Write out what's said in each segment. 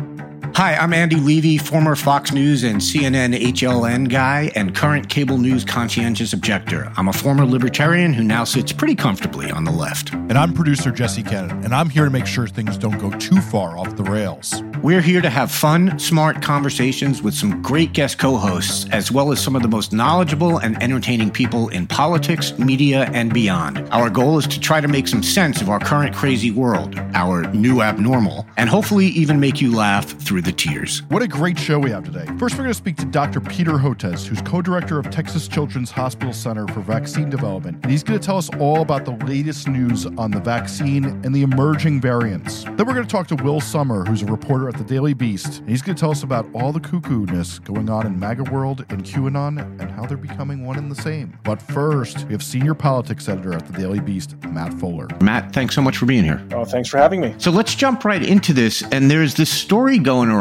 Thank you. Hi, I'm Andy Levy, former Fox News and CNN HLN guy and current cable news conscientious objector. I'm a former libertarian who now sits pretty comfortably on the left. And I'm producer Jesse Cannon, and I'm here to make sure things don't go too far off the rails. We're here to have fun, smart conversations with some great guest co hosts, as well as some of the most knowledgeable and entertaining people in politics, media, and beyond. Our goal is to try to make some sense of our current crazy world, our new abnormal, and hopefully even make you laugh through the tears. What a great show we have today. First, we're going to speak to Dr. Peter Hotez, who's co director of Texas Children's Hospital Center for Vaccine Development. And he's going to tell us all about the latest news on the vaccine and the emerging variants. Then, we're going to talk to Will Sommer, who's a reporter at the Daily Beast. And he's going to tell us about all the cuckoo-ness going on in MAGA world and QAnon and how they're becoming one and the same. But first, we have senior politics editor at the Daily Beast, Matt Fuller. Matt, thanks so much for being here. Oh, thanks for having me. So let's jump right into this. And there's this story going around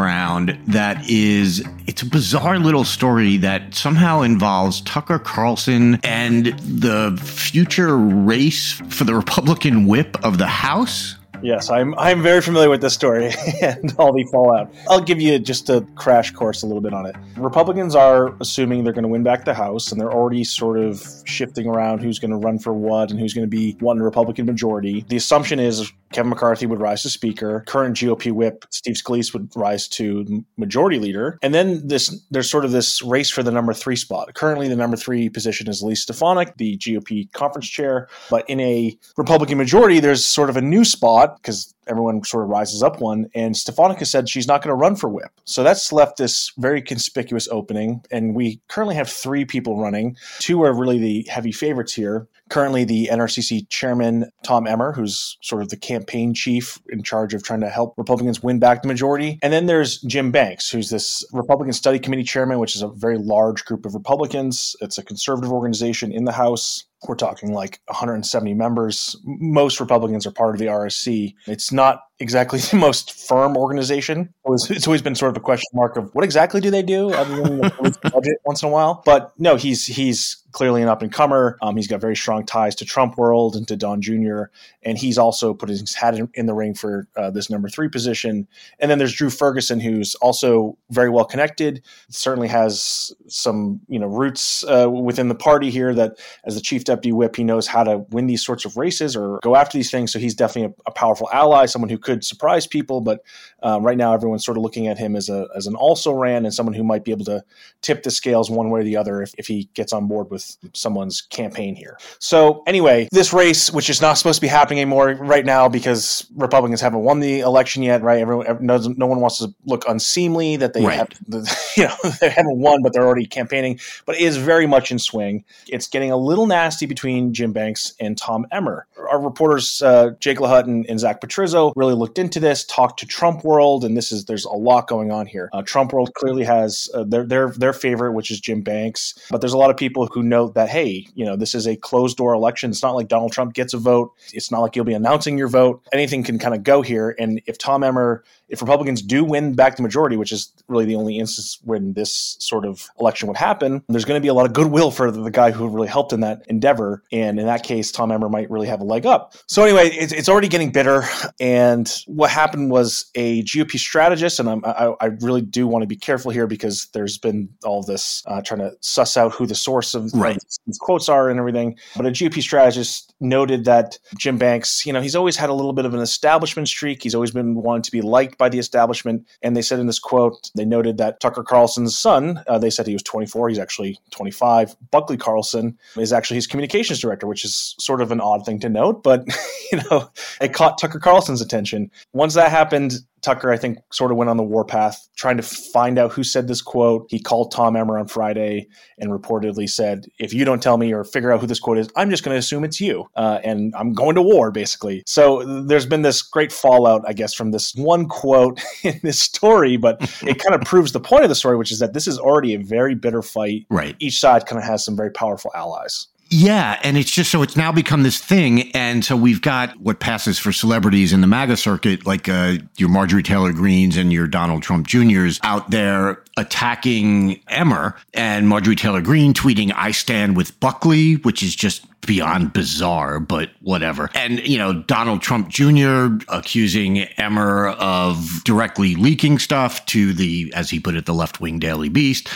that is, it's a bizarre little story that somehow involves Tucker Carlson and the future race for the Republican whip of the House. Yes, I'm I'm very familiar with this story and all the fallout. I'll give you just a crash course a little bit on it. Republicans are assuming they're going to win back the House, and they're already sort of shifting around who's going to run for what and who's going to be one Republican majority. The assumption is Kevin McCarthy would rise to Speaker, current GOP whip Steve Scalise would rise to Majority Leader, and then this there's sort of this race for the number three spot. Currently, the number three position is Elise Stefanik, the GOP conference chair, but in a Republican majority, there's sort of a new spot because everyone sort of rises up one. And Stefanik has said she's not going to run for whip. So that's left this very conspicuous opening. And we currently have three people running. Two are really the heavy favorites here. Currently, the NRCC chairman, Tom Emmer, who's sort of the campaign chief in charge of trying to help Republicans win back the majority. And then there's Jim Banks, who's this Republican Study Committee chairman, which is a very large group of Republicans. It's a conservative organization in the House. We're talking like 170 members. Most Republicans are part of the RSC. It's not exactly the most firm organization. it's always been sort of a question mark of what exactly do they do other than budget once in a while. But no, he's he's clearly an up and comer. Um, he's got very strong ties to Trump World and to Don Jr. And he's also put his hat in, in the ring for uh, this number three position. And then there's Drew Ferguson, who's also very well connected. Certainly has some you know roots uh, within the party here. That as the chief deputy whip, he knows how to win these sorts of races or go after these things. So he's definitely a, a powerful ally, someone who could surprise people. But um, right now, everyone's sort of looking at him as a as an also ran and someone who might be able to tip the scales one way or the other if, if he gets on board with someone's campaign here. So anyway, this race, which is not supposed to be happening anymore right now because Republicans haven't won the election yet, right? Everyone, no, no one wants to look unseemly that they Right. have, you know, they haven't won, but they're already campaigning. But it is very much in swing. It's getting a little nasty between Jim Banks and Tom Emmer. Our reporters, uh, Jake Lahut and, and Zach Petrizzo, really looked into this, talked to Trump World, and this is there's a lot going on here. Uh, Trump World clearly has uh, their their their favorite, which is Jim Banks, but there's a lot of people who note that hey, you know, this is a closed door election. It's not like Donald Trump gets a vote. It's not like you'll be announcing your vote. Anything can kind of go here. And if Tom Emmer, if Republicans do win back the majority, which is really the only instance when this sort of election would happen, there's going to be a lot of goodwill for the, guy who really helped in that endeavor. And in that case, Tom Emmer might really have a leg up. So anyway, it's, it's already getting bitter. And what happened was a GOP strategist, and I'm, I, I really do want to be careful here because there's been all this uh, trying to suss out who the source of, Right. these quotes are and everything. But a GOP strategist noted that Jim Banks, you know, he's always had a little bit of an establishment streak. He's always been wanted to be liked by the establishment. And they said in this quote, they noted that Tucker Carlson's son, uh, they said he was 24, he's actually 25. Buckley Carlson is actually his communications director, which is sort of an odd thing to note, but you know, it caught Tucker Carlson's attention. Information. Once that happened, Tucker, I think, sort of went on the warpath trying to find out who said this quote. He called Tom Emmer on Friday and reportedly said, If you don't tell me or figure out who this quote is, I'm just going to assume it's you. Uh, and I'm going to war, basically. So there's been this great fallout, I guess, from this one quote in this story, but it kind of proves the point of the story, which is that this is already a very bitter fight. Right. Each side kind of has some very powerful allies. Yeah, and it's just so it's now become this thing, and so we've got what passes for celebrities in the MAGA circuit, like uh, your Marjorie Taylor Greenes and your Donald Trump Juniors out there attacking Emmer, and Marjorie Taylor Greene tweeting, "I stand with Buckley," which is just beyond bizarre, but whatever. And, you know, Donald Trump Jr. accusing Emmer of directly leaking stuff to the, as he put it, the left wing Daily Beast.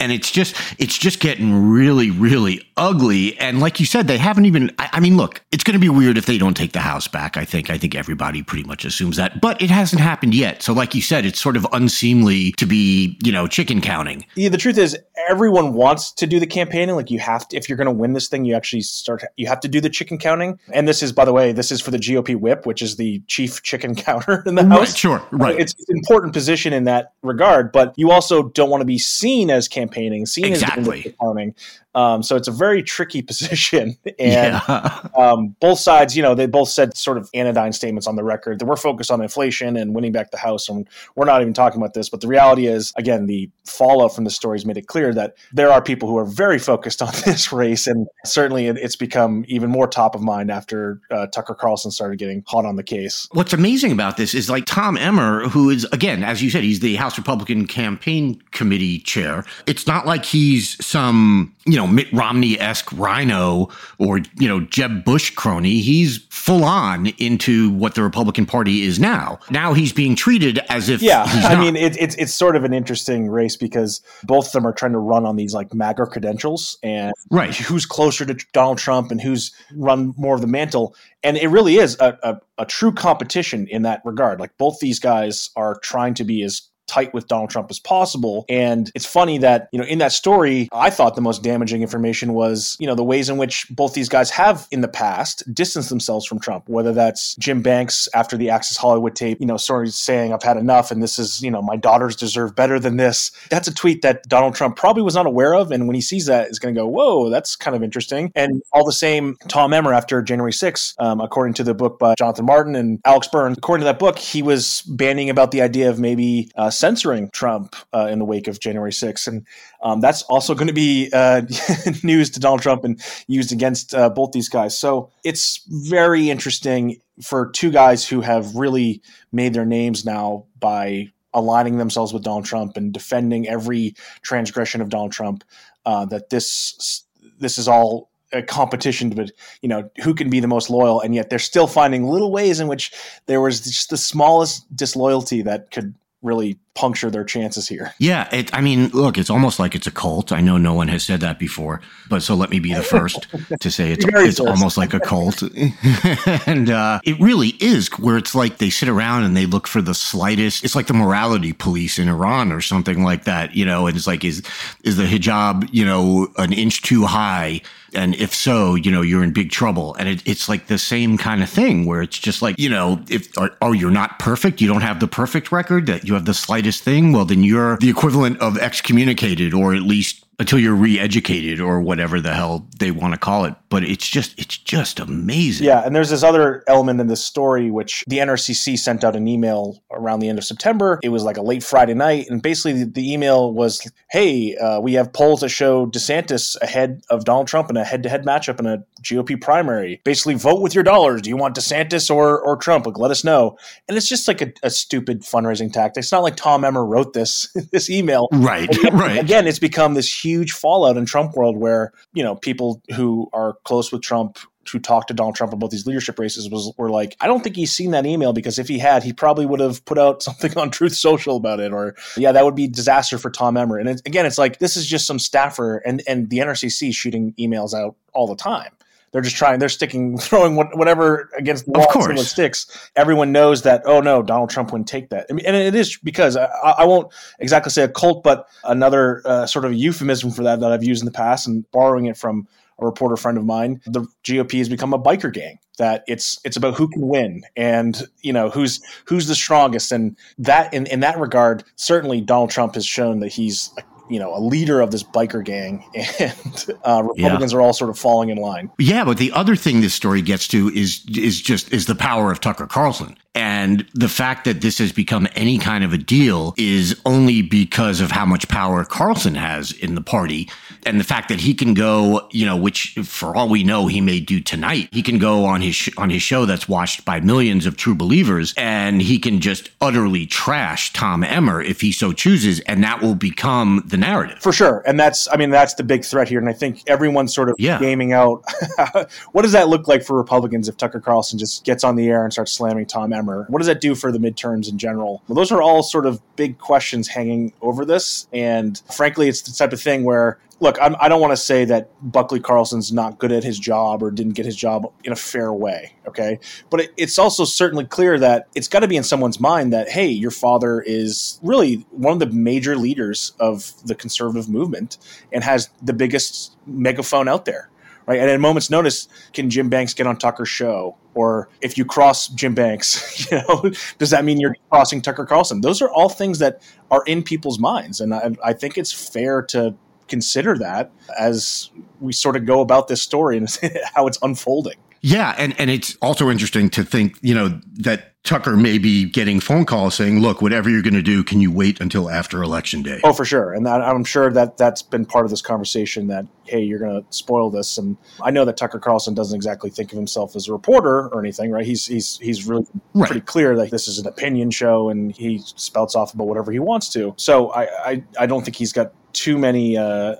And it's just, it's just getting really, really ugly. And like you said, they haven't even, I, I mean, look, it's going to be weird if they don't take the House back. I think, I think everybody pretty much assumes that, but it hasn't happened yet. So, like you said, it's sort of unseemly to be, you know, chicken counting. Yeah, the truth is, everyone wants to do the campaigning. Like, you have to, if you're going to win this thing, you actually start you have to do the chicken counting. And this is, by the way, this is for the GOP whip, which is the chief chicken counter in the House. Right, sure, right. It's, an important position in that regard, but you also don't want to be seen as campaigning, seen exactly. as counting. Um, so it's a very tricky position. And yeah. um, both sides, you know, they both said sort of anodyne statements on the record that we're focused on inflation and winning back the House. And we're not even talking about this. But the reality is, again, the fallout from the stories made it clear that there are people who are very focused on this race. And certainly it's become even more top of mind after uh, Tucker Carlson started getting hot on the case. What's amazing about this is like Tom Emmer, who is, again, as you said, he's the House Republican Campaign Committee chair. It's not like he's some, you know, Mitt Romney esque rhino or, you know, Jeb Bush crony. He's full on into what the Republican Party is now. Now he's being treated as if. Yeah. I mean, it, it's, it's sort of an interesting race because both of them are trying to run on these like MAGA credentials and right. who's closer to Donald Trump and who's run more of the mantle. And it really is a, a, a true competition in that regard. Like both these guys are trying to be as tight with Donald Trump as possible. And it's funny that, you know, in that story, I thought the most damaging information was, you know, the ways in which both these guys have in the past distanced themselves from Trump, whether that's Jim Banks after the Access Hollywood tape, you know, sort of saying, I've had enough and this is, you know, my daughters deserve better than this. That's a tweet that Donald Trump probably was not aware of. And when he sees that, is going to go, whoa, that's kind of interesting. And all the same, Tom Emmer after January 6th, um, according to the book by Jonathan Martin and Alex Burns, according to that book, he was banning about the idea of maybe uh, censoring Trump uh, in the wake of January 6th. And um, that's also going to be uh, news to Donald Trump and used against uh, both these guys. So it's very interesting for two guys who have really made their names now by aligning themselves with Donald Trump and defending every transgression of Donald Trump. Uh, that this this is all a competition but you know who can be the most loyal and yet they're still finding little ways in which there was just the smallest disloyalty that could really puncture their chances here. Yeah, it, I mean, look, it's almost like it's a cult. I know no one has said that before, but so let me be the first to say it's it's almost like a cult, and uh, it really is. Where it's like they sit around and they look for the slightest. It's like the morality police in Iran or something like that, you know. And it's like, is is the hijab, you know, an inch too high? And if so, you know, you're in big trouble. And it, it's like the same kind of thing where it's just like, you know, if, oh, you're not perfect. You don't have the perfect record that you have the slightest thing. Well, then you're the equivalent of excommunicated or at least until you're re-educated or whatever the hell they want to call it but it's just it's just amazing. Yeah and there's this other element in this story which the nrcc sent out an email around the end of september. It was like a late friday night and basically the, the email was hey uh, we have polls that show desantis ahead of donald trump in a head-to-head matchup in a gop primary. Basically vote with your dollars. Do you want desantis or or trump? Like let us know. And it's just like a, a stupid fundraising tactic. It's not like tom emmer wrote this this email. Right again, right. again it's become this huge huge fallout in Trump world where, you know, people who are close with Trump who talked to Donald Trump about these leadership races was were like, I don't think he's seen that email because if he had, he probably would have put out something on Truth Social about it, or yeah, that would be disaster for Tom Emmer. And it, again, it's like this is just some staffer, and and the NRCC shooting emails out all the time. They're just trying. They're sticking, throwing whatever against the wall. Of course, sticks. Everyone knows that. Oh no, Donald Trump wouldn't take that. I mean, and it is because I, I won't exactly say a cult, but another uh, sort of euphemism for that that I've used in the past, and borrowing it from a reporter friend of mine. The GOP has become a biker gang that it's it's about who can win and you know who's who's the strongest and that in, in that regard certainly donald trump has shown that he's a you know a leader of this biker gang, and uh, Republicans yeah. are all sort of falling in line. Yeah, but the other thing this story gets to is is just is the power of Tucker Carlson. And the fact that this has become any kind of a deal is only because of how much power Carlson has in the party. And the fact that he can go, you know, which for all we know, he may do tonight. He can go on his, sh- on his show that's watched by millions of true believers and he can just utterly trash Tom Emmer if he so chooses. And that will become the narrative. For sure. And that's, I mean, that's the big threat here. And I think everyone's sort of yeah. gaming out what does that look like for Republicans if Tucker Carlson just gets on the air and starts slamming Tom Emmer? What does that do for the midterms in general? Well, those are all sort of big questions hanging over this. And frankly, it's the type of thing where look, I'm, I do not want to say that Buckley Carlson's not good at his job or didn't get his job in a fair way. Okay. But it, it's also certainly clear that it's got to be in someone's mind that, hey, your father is really one of the major leaders of the conservative movement and has the biggest megaphone out there right? And at a moment's notice, can Jim Banks get on Tucker's show? Or if you cross Jim Banks, you know, does that mean you're crossing Tucker Carlson? Those are all things that are in people's minds, and I, I think it's fair to consider that as we sort of go about this story and how it's unfolding. Yeah, and and it's also interesting to think, you know, that Tucker may be getting phone calls saying, "Look, whatever you're going to do, can you wait until after election day?" Oh, for sure, and that, I'm sure that that's been part of this conversation. That hey, you're going to spoil this, and I know that Tucker Carlson doesn't exactly think of himself as a reporter or anything, right? He's he's he's really right. pretty clear that this is an opinion show, and he spouts off about whatever he wants to. So I I, I don't think he's got too many uh,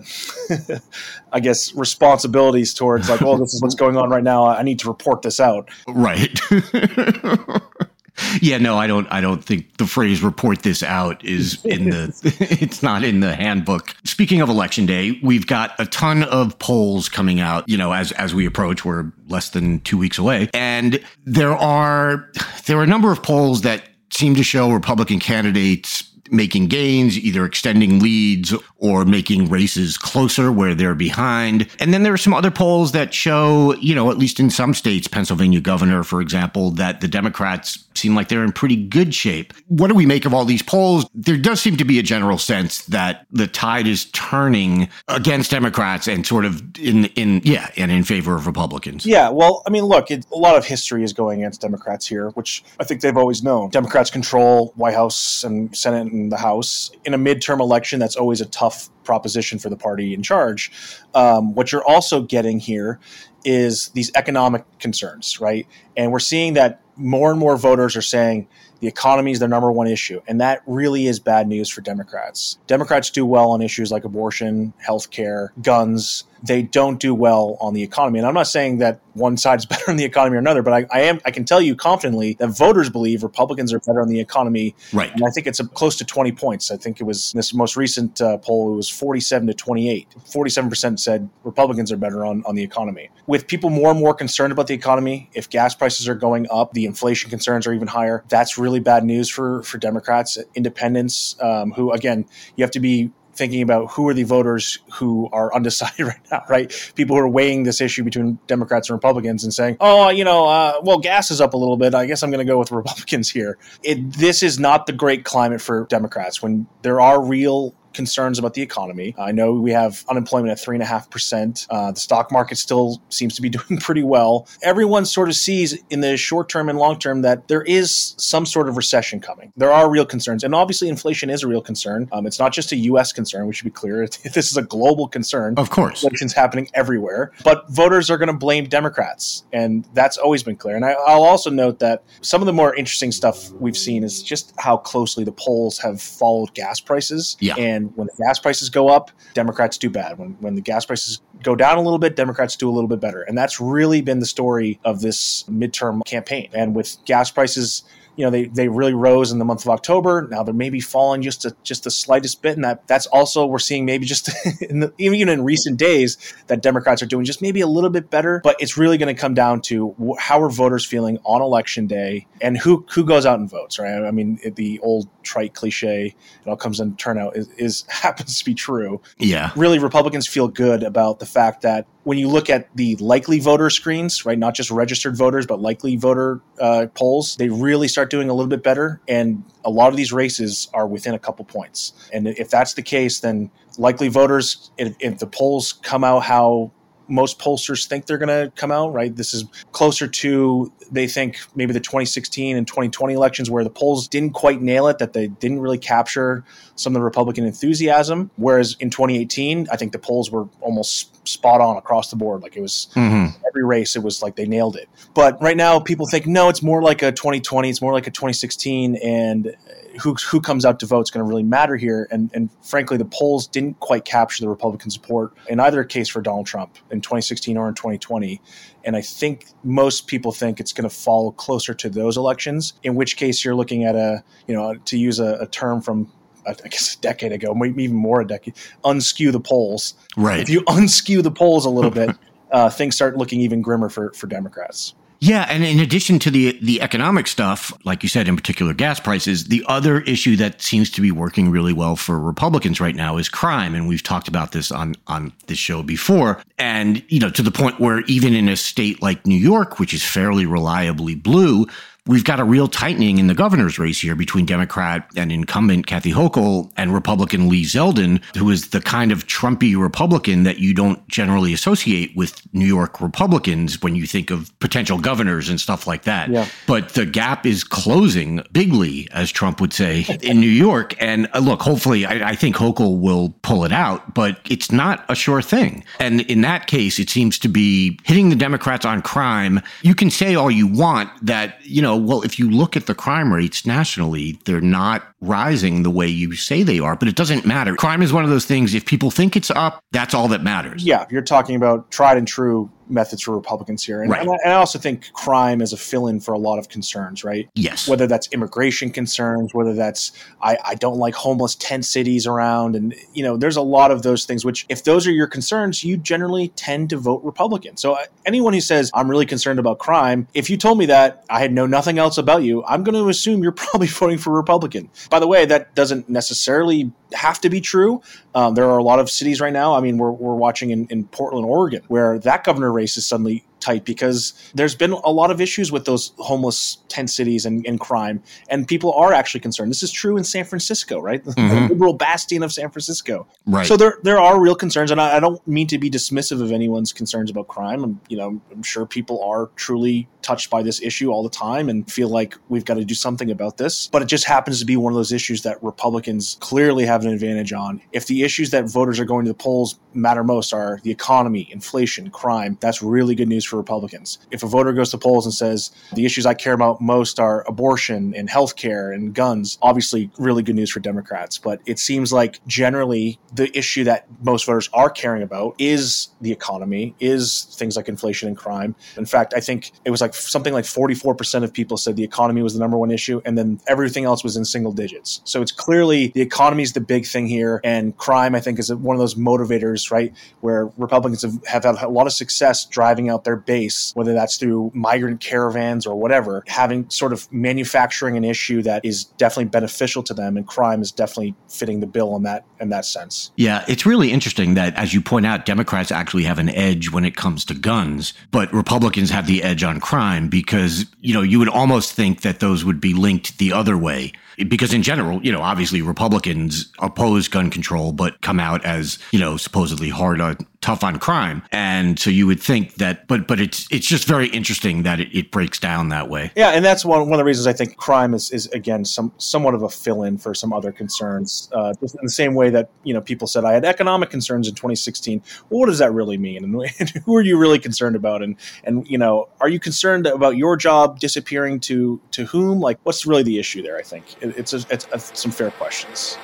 i guess responsibilities towards like oh this is what's going on right now i need to report this out right yeah, no, I don't. I don't think the phrase "report this out" is in the. it's not in the handbook. Speaking of election day, we've got a ton of polls coming out. You know, as as we approach, we're less than two weeks away, and there are there are a number of polls that seem to show Republican candidates making gains, either extending leads or making races closer where they're behind. And then there are some other polls that show, you know, at least in some states, Pennsylvania governor, for example, that the Democrats seem like they're in pretty good shape. What do we make of all these polls? There does seem to be a general sense that the tide is turning against Democrats and sort of in in yeah, and in favor of Republicans. Yeah, well, I mean, look, it, a lot of history is going against Democrats here, which I think they've always known. Democrats control White House and Senate and the House. In a midterm election, that's always a tough proposition for the party in charge. Um, what you're also getting here is these economic concerns, right? And we're seeing that more and more voters are saying the economy is their number one issue. And that really is bad news for Democrats. Democrats do well on issues like abortion, healthcare, guns. They don't do well on the economy. And I'm not saying that one side is better on the economy or another, but I, I, am I can tell you confidently that voters believe Republicans are better on the economy. Right. And I think it's a, close to 20 points. I think it was this most recent uh, poll, it was 47 to 28. 47% said Republicans are better on, on the economy. With people more and more concerned about the economy, if gas prices are going up, the inflation concerns are even higher. That's really really bad news for for Democrats, independents, um, who again you have to be thinking about who are the voters who are undecided right now, right? People who are weighing this issue between Democrats and Republicans and saying, oh, you know, uh, well, gas is up a little bit. I guess I'm going to go with Republicans here. It, this is not the great climate for Democrats when there are real concerns about the economy. I know we have unemployment at three and a half percent. Uh, the stock market still seems to be doing pretty well. Everyone sort of sees in the short term and long term that there is some sort of recession coming. There are real concerns, and obviously inflation is a real concern. Um, it's not just a U.S. concern. We should be clear. this is a global concern. Of course, inflation's happening everywhere. But voters are going to blame Democrats, and that's always been clear. And I, I'll also note that some of the more interesting stuff we've seen is just how closely the polls have followed gas prices. Yeah. And and when the gas prices go up, Democrats do bad. When when the gas prices go down a little bit, Democrats do a little bit better. And that's really been the story of this midterm campaign. And with gas prices you know they, they really rose in the month of October. Now they're maybe falling just a, just the slightest bit, and that that's also we're seeing maybe just in the, even in recent days that Democrats are doing just maybe a little bit better. But it's really going to come down to how are voters feeling on election day and who who goes out and votes. Right? I mean, the old trite cliche, it all comes in turnout is, is happens to be true. Yeah, really, Republicans feel good about the fact that when you look at the likely voter screens, right, not just registered voters, but likely voter uh, polls, they really start doing a little bit better. And a lot of these races are within a couple points. And if that's the case, then likely voters, if, if the polls come out how most pollsters think they're going to come out, right? This is closer to, they think, maybe the 2016 and 2020 elections where the polls didn't quite nail it, that they didn't really capture some of the Republican enthusiasm. Whereas in 2018, I think the polls were almost spot on across the board. Like it was mm-hmm. every race, it was like they nailed it. But right now, people think, no, it's more like a 2020, it's more like a 2016. And who who comes out to vote is going to really matter here. And and frankly, the polls didn't quite capture the Republican support in either case for Donald Trump in 2016 or in 2020. And I think most people think it's going to fall closer to those elections. In which case, you're looking at a you know to use a, a term from I guess a decade ago, maybe even more a decade, unskew the polls. Right. If you unskew the polls a little bit, uh, things start looking even grimmer for, for Democrats. Yeah, and in addition to the the economic stuff, like you said, in particular gas prices, the other issue that seems to be working really well for Republicans right now is crime, and we've talked about this on on this show before. And you know, to the point where even in a state like New York, which is fairly reliably blue, we've got a real tightening in the governor's race here between Democrat and incumbent Kathy Hochul and Republican Lee Zeldin, who is the kind of Trumpy Republican that you don't generally associate with New York Republicans when you think of potential governors and stuff like that. Yeah. But the gap is closing bigly, as Trump would say, in New York. And uh, look, hopefully, I, I think Hochul will pull it out, but it's not a sure thing. And in that case, it seems to be hitting the Democrats on crime. You can say all you want that, you know, know, well, if you look at the crime rates nationally, they're not rising the way you say they are, but it doesn't matter. Crime is one of those things. If people think it's up, that's all that matters. Yeah. You're talking about tried and true methods for Republicans here. And, right. and, I, and, I, also think crime is a fill in for a lot of concerns, right? Yes. Whether that's immigration concerns, whether that's I, I don't like homeless tent cities around. And, you know, there's a lot of those things, which if those are your concerns, you generally tend to vote Republican. So uh, anyone who says, I'm really concerned about crime, if you told me that I had know nothing else about you, I'm going to assume you're probably voting for Republican. By the way, that doesn't necessarily have to be true. Um, there are a lot of cities right now. I mean, we're, we're watching in, in Portland, Oregon, where that governor race is suddenly tight because there's been a lot of issues with those homeless tent cities and, and crime, and people are actually concerned. This is true in San Francisco, right? Mm-hmm. the liberal bastion of San Francisco. Right. So there there are real concerns, and I, I, don't mean to be dismissive of anyone's concerns about crime. I'm, you know, I'm sure people are truly touched by this issue all the time and feel like we've got to do something about this. But it just happens to be one of those issues that Republicans clearly have an advantage on. If the issues that voters are going to the polls matter most are the economy, inflation, crime, that's really good news for Republicans. If a voter goes to polls and says the issues I care about most are abortion and health care and guns, obviously really good news for Democrats. But it seems like generally the issue that most voters are caring about is the economy, is things like inflation and crime. In fact, I think it was like something like 44% of people said the economy was the number one issue, and then everything else was in single digits. So it's clearly the economy is the big thing here, and crime, I think, is one of those motivators, right, where Republicans have, have had a lot of success driving out their base, whether that's through migrant caravans or whatever, having sort of manufacturing an issue that is definitely beneficial to them, and crime is definitely fitting the bill in that in that sense. Yeah, it's really interesting that, as you point out, Democrats actually have an edge when it comes to guns, but Republicans have the edge on crime because, you know, you would almost think that those would be linked the other way because in general, you know, obviously Republicans oppose gun control, but come out as, you know, supposedly hard on tough on crime. And so you would think that, but, but it's, it's just very interesting that it, it breaks down that way. Yeah. And that's one, one of the reasons I think crime is, is again, some, somewhat of a fill in for some other concerns. Uh, just in the same way that, you know, people said I had economic concerns in 2016. Well, what does that really mean? And, and who are you really concerned about? And, and, you know, are you concerned about your job disappearing to, to whom? Like, what's really the issue there? I think it's, a, it's a, some fair questions.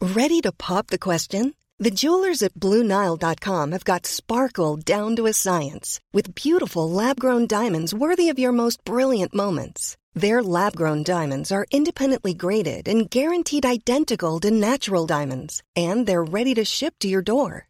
Ready to pop the question? The jewelers at BlueNile.com have got sparkle down to a science with beautiful lab-grown diamonds worthy of your most brilliant moments. Their lab-grown diamonds are independently graded and guaranteed identical to natural diamonds, and they're ready to ship to your door.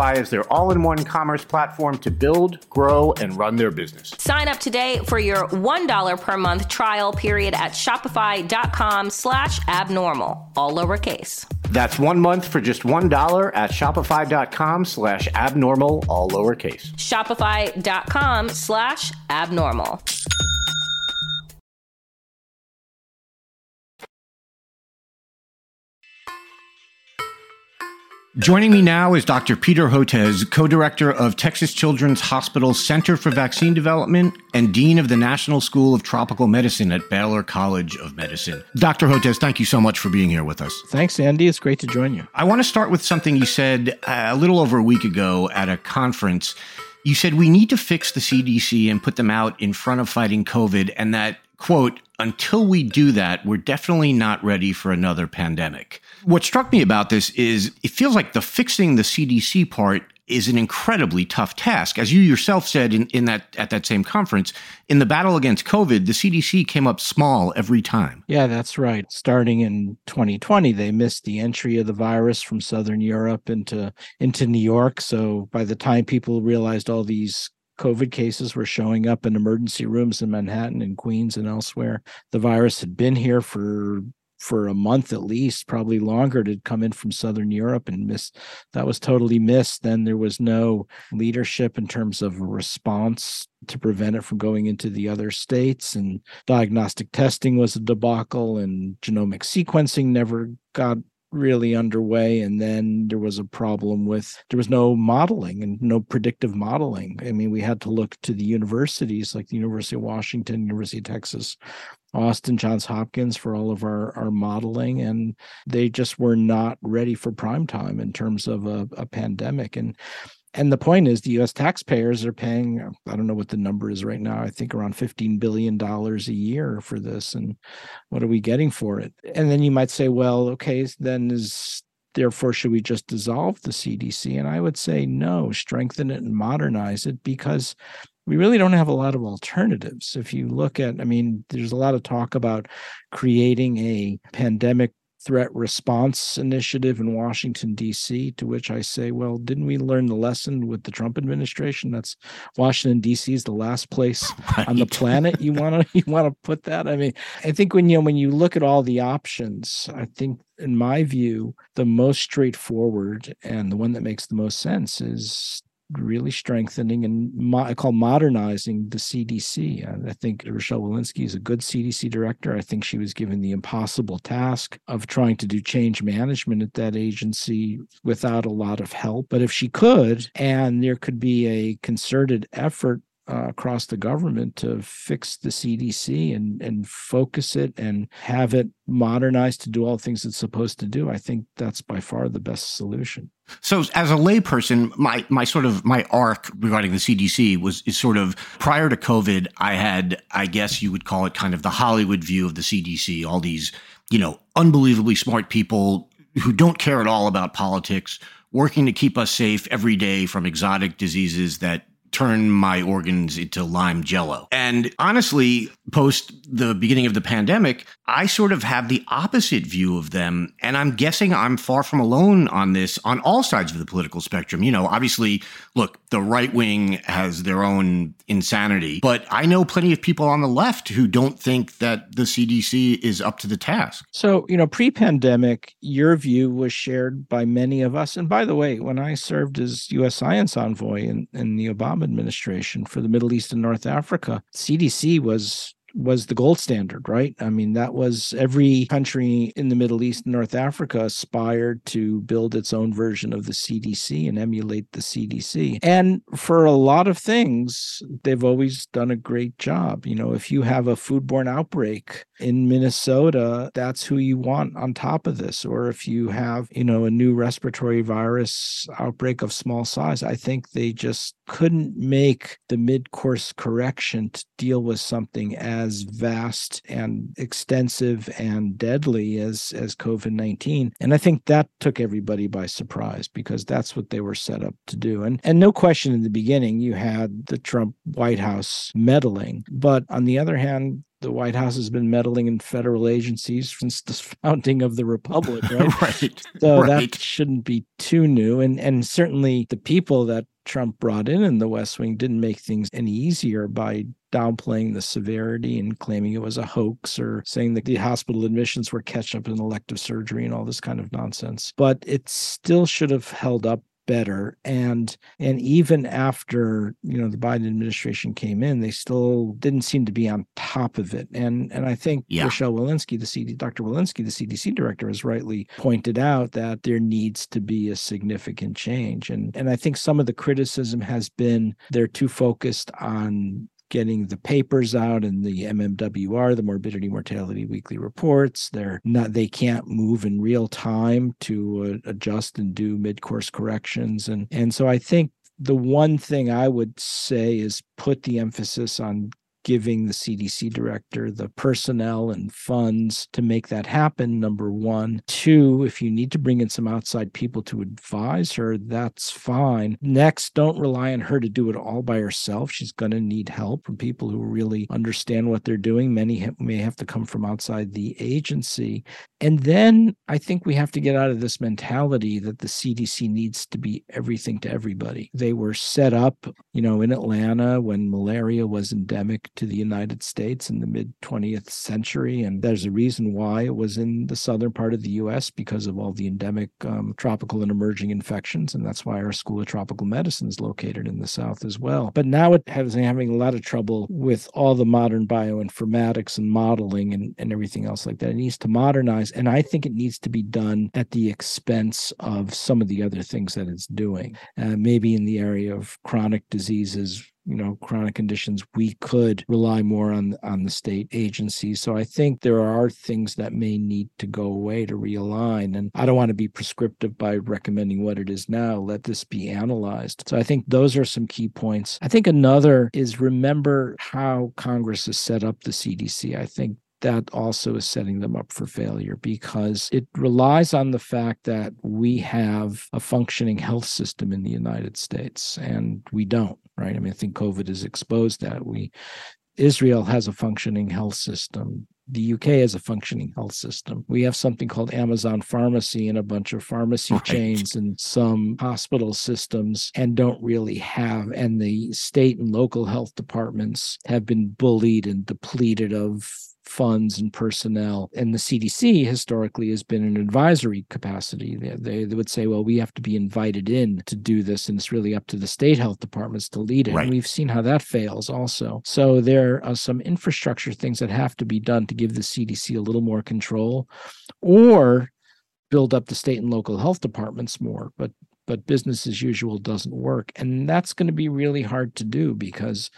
as their all in one commerce platform to build, grow, and run their business. Sign up today for your $1 per month trial period at shopify.com slash abnormal, all lowercase. That's one month for just $1 at shopify.com slash abnormal, all lowercase. Shopify.com slash abnormal. Joining me now is Dr. Peter Hotez, co director of Texas Children's Hospital Center for Vaccine Development and Dean of the National School of Tropical Medicine at Baylor College of Medicine. Dr. Hotez, thank you so much for being here with us. Thanks, Andy. It's great to join you. I want to start with something you said uh, a little over a week ago at a conference. You said we need to fix the CDC and put them out in front of fighting COVID, and that, quote, until we do that, we're definitely not ready for another pandemic. What struck me about this is it feels like the fixing the CDC part is an incredibly tough task. As you yourself said in, in that at that same conference, in the battle against COVID, the CDC came up small every time. Yeah, that's right. Starting in 2020, they missed the entry of the virus from Southern Europe into into New York. So by the time people realized all these COVID cases were showing up in emergency rooms in Manhattan and Queens and elsewhere. The virus had been here for for a month at least, probably longer, to come in from Southern Europe and miss. That was totally missed. Then there was no leadership in terms of a response to prevent it from going into the other states. And diagnostic testing was a debacle, and genomic sequencing never got really underway and then there was a problem with there was no modeling and no predictive modeling. I mean we had to look to the universities like the university of washington university of texas austin johns hopkins for all of our our modeling and they just were not ready for prime time in terms of a, a pandemic. And and the point is the US taxpayers are paying I don't know what the number is right now I think around 15 billion dollars a year for this and what are we getting for it? And then you might say well okay then is therefore should we just dissolve the CDC and I would say no strengthen it and modernize it because we really don't have a lot of alternatives. If you look at I mean there's a lot of talk about creating a pandemic threat response initiative in Washington D.C. To which I say, well, didn't we learn the lesson with the Trump administration? That's Washington D.C. is the last place right. on the planet you want to you want to put that. I mean, I think when you know when you look at all the options, I think in my view, the most straightforward and the one that makes the most sense is really strengthening and mo- I call modernizing the CDC. I, I think Rochelle Walensky is a good CDC director. I think she was given the impossible task of trying to do change management at that agency without a lot of help. But if she could, and there could be a concerted effort uh, across the government to fix the CDC and and focus it and have it modernized to do all the things it's supposed to do. I think that's by far the best solution. So, as a layperson, my my sort of my arc regarding the CDC was is sort of prior to COVID. I had, I guess you would call it, kind of the Hollywood view of the CDC. All these, you know, unbelievably smart people who don't care at all about politics, working to keep us safe every day from exotic diseases that turn my organs into lime jello. And honestly, post the beginning of the pandemic, I sort of have the opposite view of them. And I'm guessing I'm far from alone on this on all sides of the political spectrum. You know, obviously, look, the right wing has their own insanity, but I know plenty of people on the left who don't think that the CDC is up to the task. So, you know, pre pandemic, your view was shared by many of us. And by the way, when I served as U.S. science envoy in, in the Obama administration for the Middle East and North Africa, CDC was was the gold standard, right? I mean, that was every country in the Middle East and North Africa aspired to build its own version of the CDC and emulate the CDC. And for a lot of things, they've always done a great job. You know, if you have a foodborne outbreak in Minnesota, that's who you want on top of this. Or if you have, you know, a new respiratory virus outbreak of small size, I think they just couldn't make the mid course correction to deal with something as vast and extensive and deadly as, as COVID 19. And I think that took everybody by surprise because that's what they were set up to do. And, and no question in the beginning, you had the Trump White House meddling. But on the other hand, the White House has been meddling in federal agencies since the founding of the republic, right? right. So right. that shouldn't be too new. And and certainly the people that Trump brought in in the West Wing didn't make things any easier by downplaying the severity and claiming it was a hoax or saying that the hospital admissions were catch up in elective surgery and all this kind of nonsense. But it still should have held up better and and even after you know the Biden administration came in they still didn't seem to be on top of it and and I think Yeah. Rochelle Walensky the CD Dr. Walensky the CDC director has rightly pointed out that there needs to be a significant change and and I think some of the criticism has been they're too focused on getting the papers out and the MMWR, the morbidity mortality weekly reports. They're not they can't move in real time to uh, adjust and do mid-course corrections and and so I think the one thing I would say is put the emphasis on giving the CDC director the personnel and funds to make that happen. Number one. Two, if you need to bring in some outside people to advise her, that's fine. Next, don't rely on her to do it all by herself. She's going to need help from people who really understand what they're doing. Many ha- may have to come from outside the agency. And then I think we have to get out of this mentality that the CDC needs to be everything to everybody. They were set up, you know, in Atlanta when malaria was endemic to the United States in the mid 20th century. And there's a reason why it was in the southern part of the US because of all the endemic um, tropical and emerging infections. And that's why our School of Tropical Medicine is located in the south as well. But now it has having a lot of trouble with all the modern bioinformatics and modeling and, and everything else like that. It needs to modernize. And I think it needs to be done at the expense of some of the other things that it's doing. Uh, maybe in the area of chronic diseases, you know chronic conditions we could rely more on on the state agencies so i think there are things that may need to go away to realign and i don't want to be prescriptive by recommending what it is now. Let this be analyzed. So i think those are some key points. I think another is remember how congress has set up the cdc i think that also is setting them up for failure because it relies on the fact that we have a functioning health system in the United States and we don't, right? I mean, I think COVID has exposed that. We Israel has a functioning health system. The UK has a functioning health system. We have something called Amazon Pharmacy and a bunch of pharmacy Right. chains and some hospital systems, and don't really have. And the state and local health departments have been bullied and depleted of funds and personnel. And the CDC historically has been an advisory capacity. They, they, they, would say, well, we have to be invited in to do this, and it's really up to the state health departments to lead it. Right. And we've seen how that fails also. So there are some infrastructure things that have to be done to give the CDC a little more control or build up the state and local health departments more. But but business as usual doesn't work. And that's going to be really hard to do because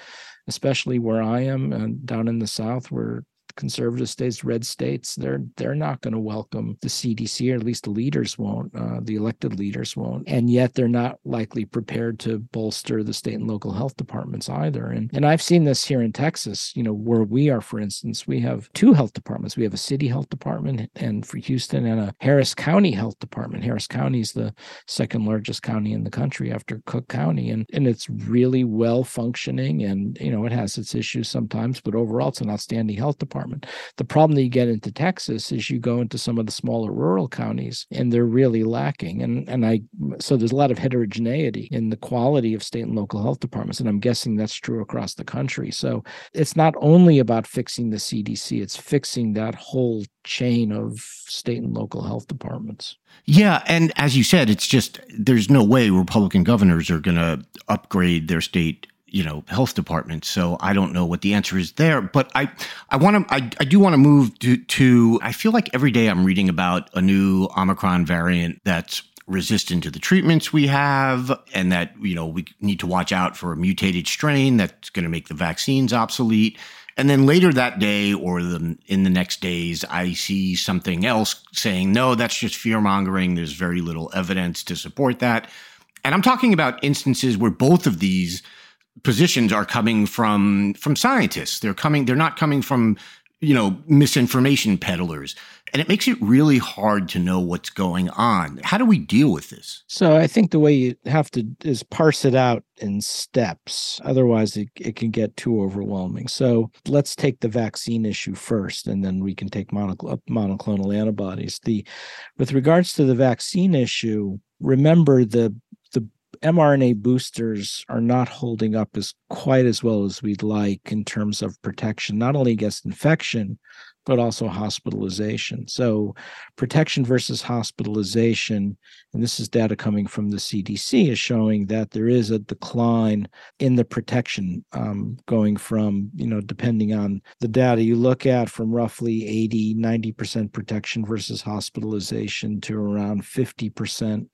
especially where I am uh, down in the South, where conservative states, red states, they're they're not going to welcome the CDC, or at least the leaders won't. Uh, the elected leaders won't, and yet they're not likely prepared to bolster the state and local health departments either. And and I've seen this here in Texas. You know, where we are, for instance, we have two health departments. We have a city health department, and for Houston, and a Harris County health department. Harris County is the second largest county in the country after Cook County, and and it's really well functioning. And you know, it has its issues sometimes, but overall, it's an outstanding health department The problem that you get into Texas is you go into some of the smaller rural counties and they're really lacking. And and I so there's a lot of heterogeneity in the quality of state and local health departments. And I'm guessing that's true across the country. So it's not only about fixing the CDC, it's fixing that whole chain of state and local health departments. Yeah. And as you said, it's just there's no way Republican governors are going to upgrade their state you know health department so i don't know what the answer is there but i i want to I, I do want to move to i feel like every day i'm reading about a new omicron variant that's resistant to the treatments we have and that you know we need to watch out for a mutated strain that's going to make the vaccines obsolete. And then later that day or the, in the next days i see something else saying no that's just fear mongering. There's very little evidence to support that. And i'm talking about instances where both of these positions are coming from from scientists. They're coming. They're not coming from you know misinformation peddlers, and it makes it really hard to know what's going on. How do we deal with this? So I think the way you have to is parse it out in steps. Otherwise, it, it can get too overwhelming. So let's take the vaccine issue first, and then we can take monocl- monoclonal antibodies. The with regards to the vaccine issue, remember the mRNA boosters are not holding up as quite as well as we'd like in terms of protection, not only against infection, but also hospitalization. So, protection versus hospitalization, and this is data coming from the CDC, is showing that there is a decline in the protection um, going from, you know, depending on the data you look at, from roughly 80, 90% protection versus hospitalization to around 50%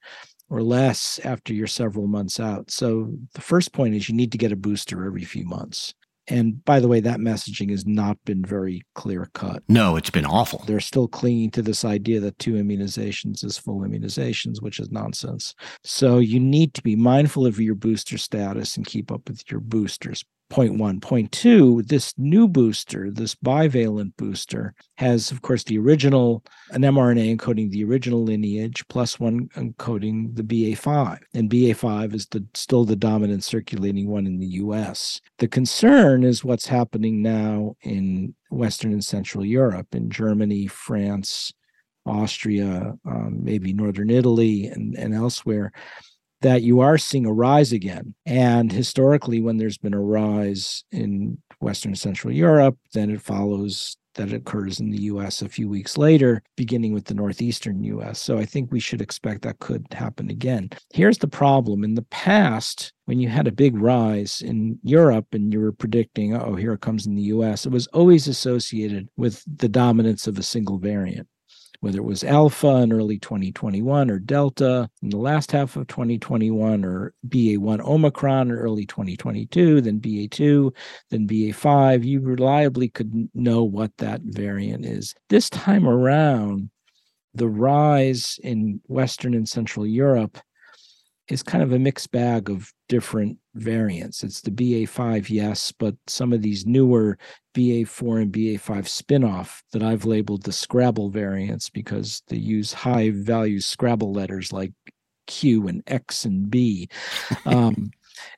or less after you're several months out. So the first point is you need to get a booster every few months. And by the way, that messaging has not been very clear cut. No, it's been awful. They're still clinging to this idea that two immunizations is full immunizations, which is nonsense. So you need to be mindful of your booster status and keep up with your boosters point one. Point two, this new booster, this bivalent booster, has, of course, the original, an mRNA encoding the original lineage, plus one encoding the BA5. And BA5 is the, still the dominant circulating one in the US. The concern is what's happening now in Western and Central Europe, in Germany, France, Austria, um, maybe Northern Italy, and, and elsewhere that you are seeing a rise again. And historically, when there's been a rise in Western Central Europe, then it follows that it occurs in the US a few weeks later, beginning with the Northeastern US. So I think we should expect that could happen again. Here's the problem in the past, when you had a big rise in Europe and you were predicting, oh, here it comes in the US, it was always associated with the dominance of a single variant whether it was alpha in early 2021 or delta in the last half of 2021 or BA1 Omicron in early 2022, then BA2, then BA5, you reliably could know what that variant is. This time around, the rise in Western and Central Europe is kind of a mixed bag of different variants. It's the BA5, yes, but some of these newer BA4 and BA5 spin-off that I've labeled the Scrabble variants because they use high value Scrabble letters like Q and X and B. Um,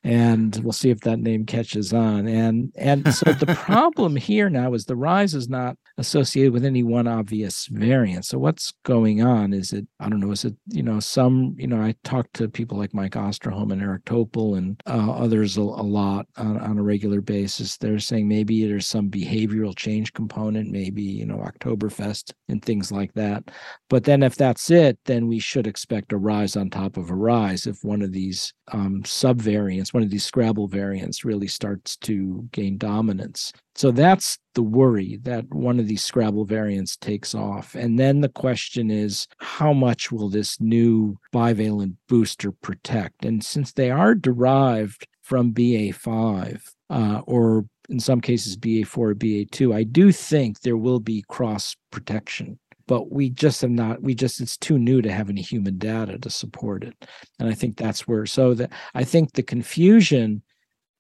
and we'll see if that name catches on. And and so the problem here now is the rise is not associated with any one obvious variant. So what's going on? Is it I don't know? Is it you know some you know I talk to people like Mike Osterholm and Eric Topol and uh, others a, a lot on, on a regular basis. They're saying maybe there's some behavioral change component, maybe you know Oktoberfest and things like that. But then if that's it, then we should expect a rise on top of a rise if one of these um, subvariants, one of these Scrabble variants, really starts to gain dominance. So that's the worry that one of these Scrabble variants takes off. And then the question is, how much will this new bivalent booster protect? And since they are derived from BA5, uh, or in some cases BA4 or BA2, I do think there will be cross protection but we just have not we just it's too new to have any human data to support it. And i think that's where so that i think the confusion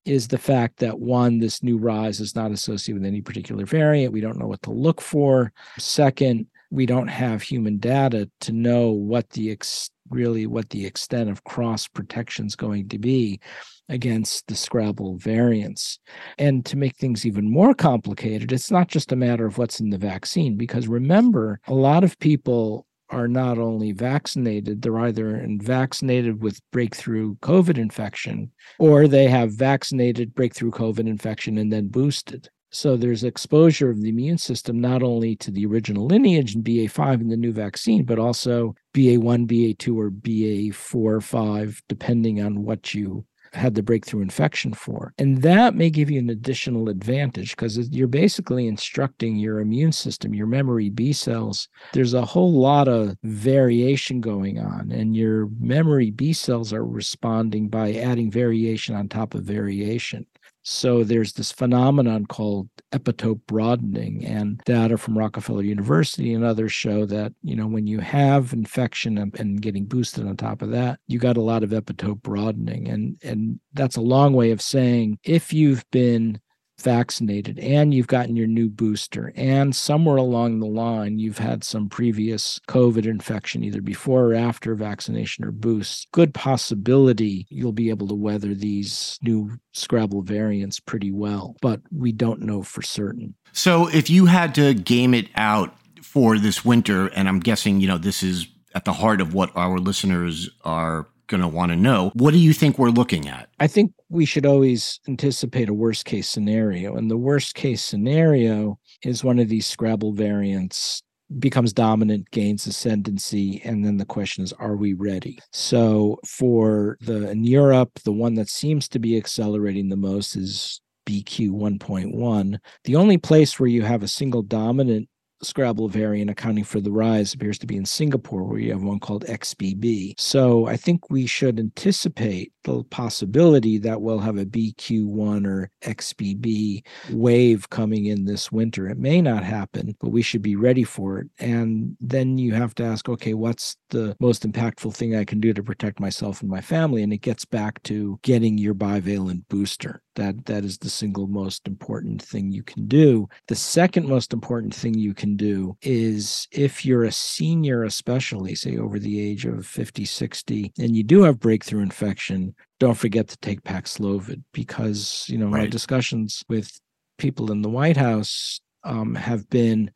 is the fact that one this new rise is not associated with any particular variant. We don't know what to look for. Second we don't have human data to know what the ex- really what the extent of cross protection is going to be against the Scrabble variants. And to make things even more complicated, it's not just a matter of what's in the vaccine, because remember, a lot of people are not only vaccinated, they're either vaccinated with breakthrough COVID infection or they have vaccinated breakthrough COVID infection and then boosted. So there's exposure of the immune system not only to the original lineage and BA5 in the new vaccine, but also BA1, BA2, or BA4, 5, depending on what you had the breakthrough infection for. And that may give you an additional advantage because you're basically instructing your immune system, your memory B cells. There's a whole lot of variation going on, and your memory B cells are responding by adding variation on top of variation. So there's this phenomenon called epitope broadening, and data from Rockefeller University and others show that you know when you have infection and, getting boosted on top of that, you got a lot of epitope broadening, and and that's a long way of saying if you've been vaccinated and you've gotten your new booster. And somewhere along the line you've had some previous covid infection either before or after vaccination or boost. Good possibility you'll be able to weather these new scrabble variants pretty well but we don't know for certain. So if you had to game it out for this winter and i'm guessing you know this is at the heart of what our listeners are going to want to know. What do you think we're looking at? I think we should always anticipate a worst case scenario. And the worst case scenario is one of these Scrabble variants becomes dominant, gains ascendancy, and then the question is, are we ready? So for the in Europe, the one that seems to be accelerating the most is BQ 1.1. The only place where you have a single dominant Scrabble variant accounting for the rise appears to be in Singapore, where you have one called XBB. So I think we should anticipate the possibility that we'll have a BQ1 or XBB wave coming in this winter. It may not happen, but we should be ready for it. And then you have to ask, okay, what's the most impactful thing I can do to protect myself and my family? And it gets back to getting your bivalent booster. That that is the single most important thing you can do. The second most important thing you can do is if you're a senior, especially say over the age of 50, 60, and you do have breakthrough infection, don't forget to take Paxlovid because you know right. my discussions with people in the White House um, have been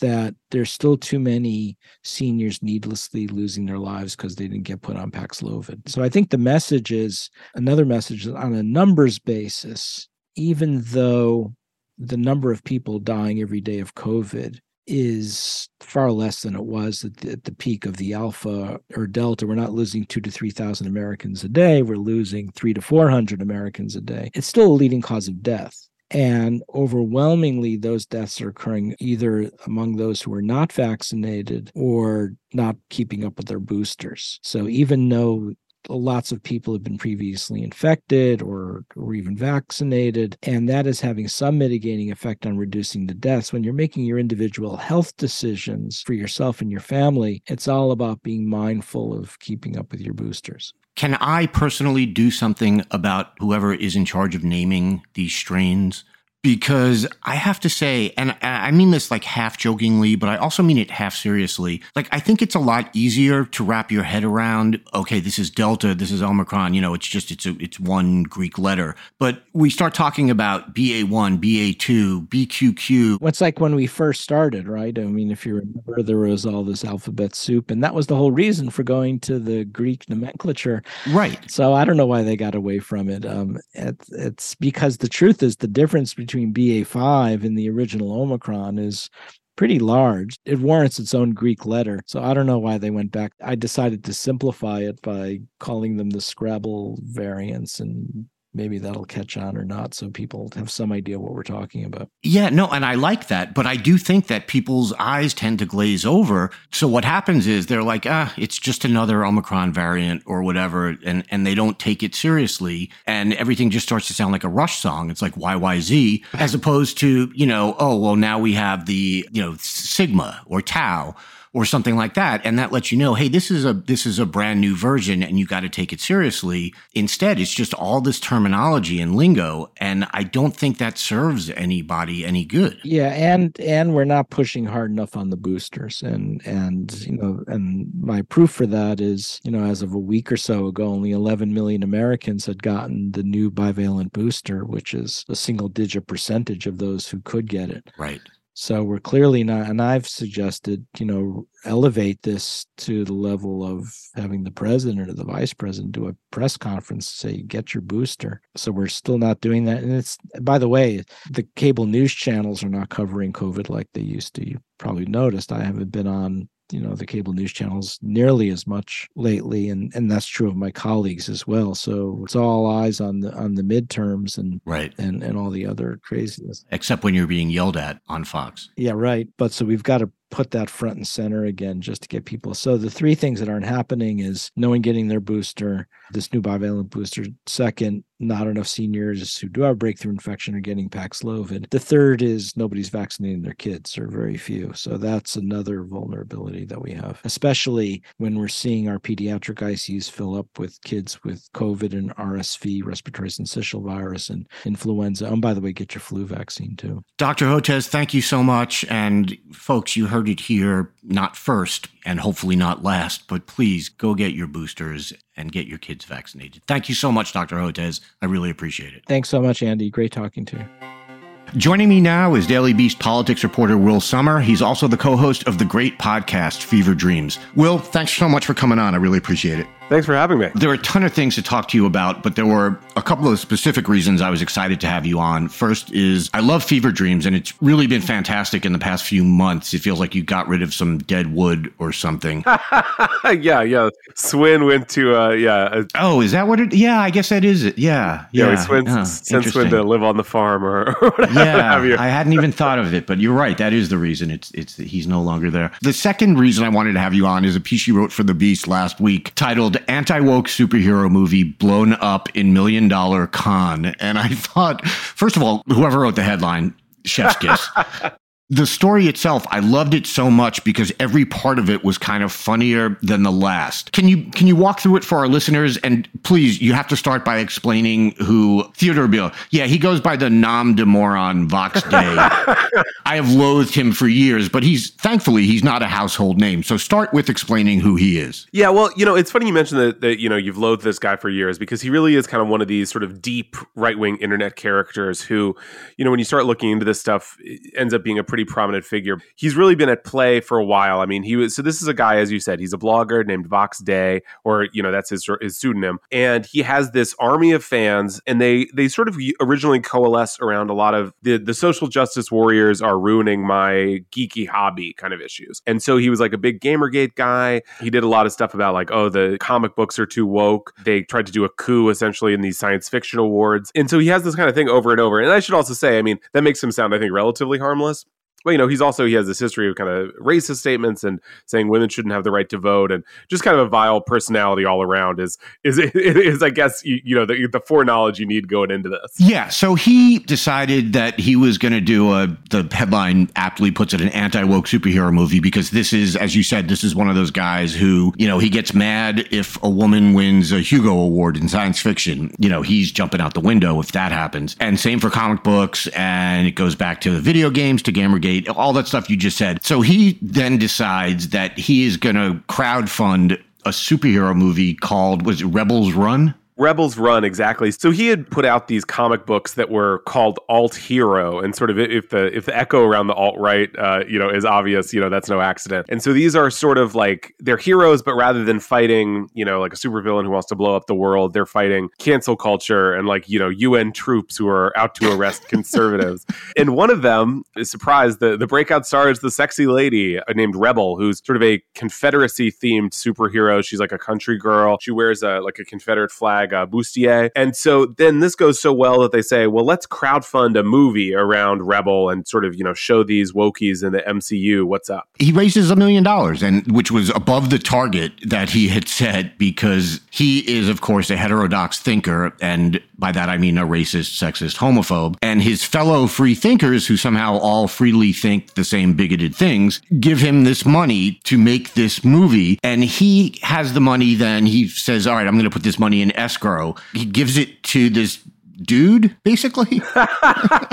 that there's still too many seniors needlessly losing their lives because they didn't get put on Paxlovid. So I think the message is another message on a numbers basis, even though the number of people dying every day of COVID is far less than it was at the, at the, peak of the alpha or delta. We're not losing two to 3,000 Americans a day. We're losing three to 400 Americans a day. It's still a leading cause of death. And overwhelmingly, those deaths are occurring either among those who are not vaccinated or not keeping up with their boosters. So even though lots of people have been previously infected or or even vaccinated and that is having some mitigating effect on reducing the deaths when you're making your individual health decisions for yourself and your family it's all about being mindful of keeping up with your boosters can I personally do something about whoever is in charge of naming these strains? Because I have to say, and I mean this like half jokingly, but I also mean it half seriously. Like, I think it's a lot easier to wrap your head around, okay, this is Delta, this is Omicron, you know, it's just, it's a, it's one Greek letter. But we start talking about BA1, BA2, BQQ. What's like when we first started, right? I mean, if you remember, there was all this alphabet soup, and that was the whole reason for going to the Greek nomenclature. Right. So I don't know why they got away from it. Um, it, it's because the truth is the difference between BA5 and the original Omicron is pretty large. It warrants its own Greek letter. So I don't know why they went back. I decided to simplify it by calling them the Scrabble variants and maybe that'll catch on or not so people have some idea what we're talking about. Yeah, no, and I like that, but I do think that people's eyes tend to glaze over. So what happens is they're like, "Ah, it's just another Omicron variant or whatever," and and they don't take it seriously and everything just starts to sound like a Rush song. It's like YYZ as opposed to, you know, oh, well now we have the, you know, Sigma or Tau or something like that. And that lets you know hey this is a this is a brand new version and you got to take it seriously. Instead it's just all this terminology and lingo. And i don't think that serves anybody any good. Yeah. And and we're not pushing hard enough on the boosters. And and you know and my proof for that is you know as of a week or so ago only 11 million americans had gotten the new bivalent booster which is a single digit percentage of those who could get it. Right so we're clearly not, and I've suggested, you know, elevate this to the level of having the president or the vice president do a press conference, to say, get your booster. So we're still not doing that. And it's, by the way, the cable news channels are not covering COVID like they used to. You probably noticed I haven't been on you know the cable news channels nearly as much lately and and that's true of my colleagues as well so it's all eyes on the on the midterms and right and and all the other craziness except when you're being yelled at on fox yeah right but so we've got to put that front and center again just to get people. So the three things that aren't happening is no one getting their booster, this new bivalent booster. Second, not enough seniors who do have breakthrough infection are getting Paxlovid. The third is nobody's vaccinating their kids, or very few. So that's another vulnerability that we have, especially when we're seeing our pediatric ICUs fill up with kids with COVID and RSV, respiratory syncytial virus, and influenza. And by the way, get your flu vaccine too. Dr. Hotez, thank you so much. And folks, you heard it here, not first and hopefully not last, but please go get your boosters and get your kids vaccinated. Thank you so much, Dr. Hotez. I really appreciate it. Thanks so much, Andy. Great talking to you. Joining me now is Daily Beast politics reporter Will Sommer. He's also the co host of the great podcast, Fever Dreams. Will, thanks so much for coming on. I really appreciate it. Thanks for having me. There are a ton of things to talk to you about, but there were a couple of specific reasons I was excited to have you on. First is I love Fever Dreams, and it's really been fantastic in the past few months. It feels like you got rid of some dead wood or something. yeah, yeah. Swin went to, uh, yeah. oh, is that what it? Yeah, I guess that is it. Yeah, yeah. yeah Swin sent Swin to live on the farm or, or whatever. Yeah, I hadn't even thought of it, but you're right. That is the reason. It's it's he's no longer there. The second reason I wanted to have you on is a piece you wrote for the Beast last week titled "Anti Woke Superhero Movie Blown Up in Million Dollar Con," and I thought, first of all, whoever wrote the headline, chef's kiss. the story itself, I loved it so much because every part of it was kind of funnier than the last. Can you can you walk through it for our listeners? And please, you have to start by explaining who Theodore Beale. Yeah, he goes by the nom de moron Vox Day. I have loathed him for years, but he's thankfully he's not a household name. So start with explaining who he is. Yeah, well, you know, it's funny you mentioned that that you know you've loathed this guy for years because he really is kind of one of these sort of deep right wing internet characters who, you know, when you start looking into this stuff, ends up being a pretty pretty prominent figure. He's really been at play for a while. I mean, he was so this is a guy, as you said, he's a blogger named Vox Day, or you know, that's his his pseudonym, and he has this army of fans, and they they sort of originally coalesce around a lot of the the social justice warriors are ruining my geeky hobby kind of issues. And so he was like a big Gamergate guy. He did a lot of stuff about like, oh, the comic books are too woke. They tried to do a coup essentially in these science fiction awards. And so he has this kind of thing over and over. And I should also say, I mean, that makes him sound, I think, relatively harmless Well, you know, he's also he has this history of kind of racist statements and saying women shouldn't have the right to vote, and just kind of a vile personality all around. Is is is I guess you, you know the the foreknowledge you need going into this. Yeah. So he decided that he was going to do a the headline aptly puts it an anti woke superhero movie because this is, as you said, this is one of those guys who you know he gets mad if a woman wins a Hugo Award in science fiction. You know he's jumping out the window if that happens, and same for comic books, and it goes back to the video games to Gamergate, all that stuff you just said. So he then decides that he is going to crowdfund a superhero movie called was it Rebels Run? Rebels Run, exactly. So he had put out these comic books that were called Alt Hero, and sort of if the if the echo around the alt right, uh, you know, is obvious, you know, that's no accident. And so these are sort of like they're heroes, but rather than fighting, you know, like a supervillain who wants to blow up the world, they're fighting cancel culture and like you know UN troops who are out to arrest conservatives. And one of them is surprised the the breakout star is the sexy lady named Rebel, who's sort of a Confederacy themed superhero. She's like a country girl. She wears a like a Confederate flag flag uh, bustier. And so then this goes so well that they say, well, let's crowdfund a movie around Rebel and sort of, you know, show these wokies in the MCU what's up. He raises a million dollars and which was above the target that he had set because he is, of course, a heterodox thinker. And by that, I mean a racist, sexist, homophobe. And his fellow free thinkers who somehow all freely think the same bigoted things give him this money to make this movie. And he has the money. Then he says, all right, I'm going to put this money in S escrow. He gives it to this dude basically?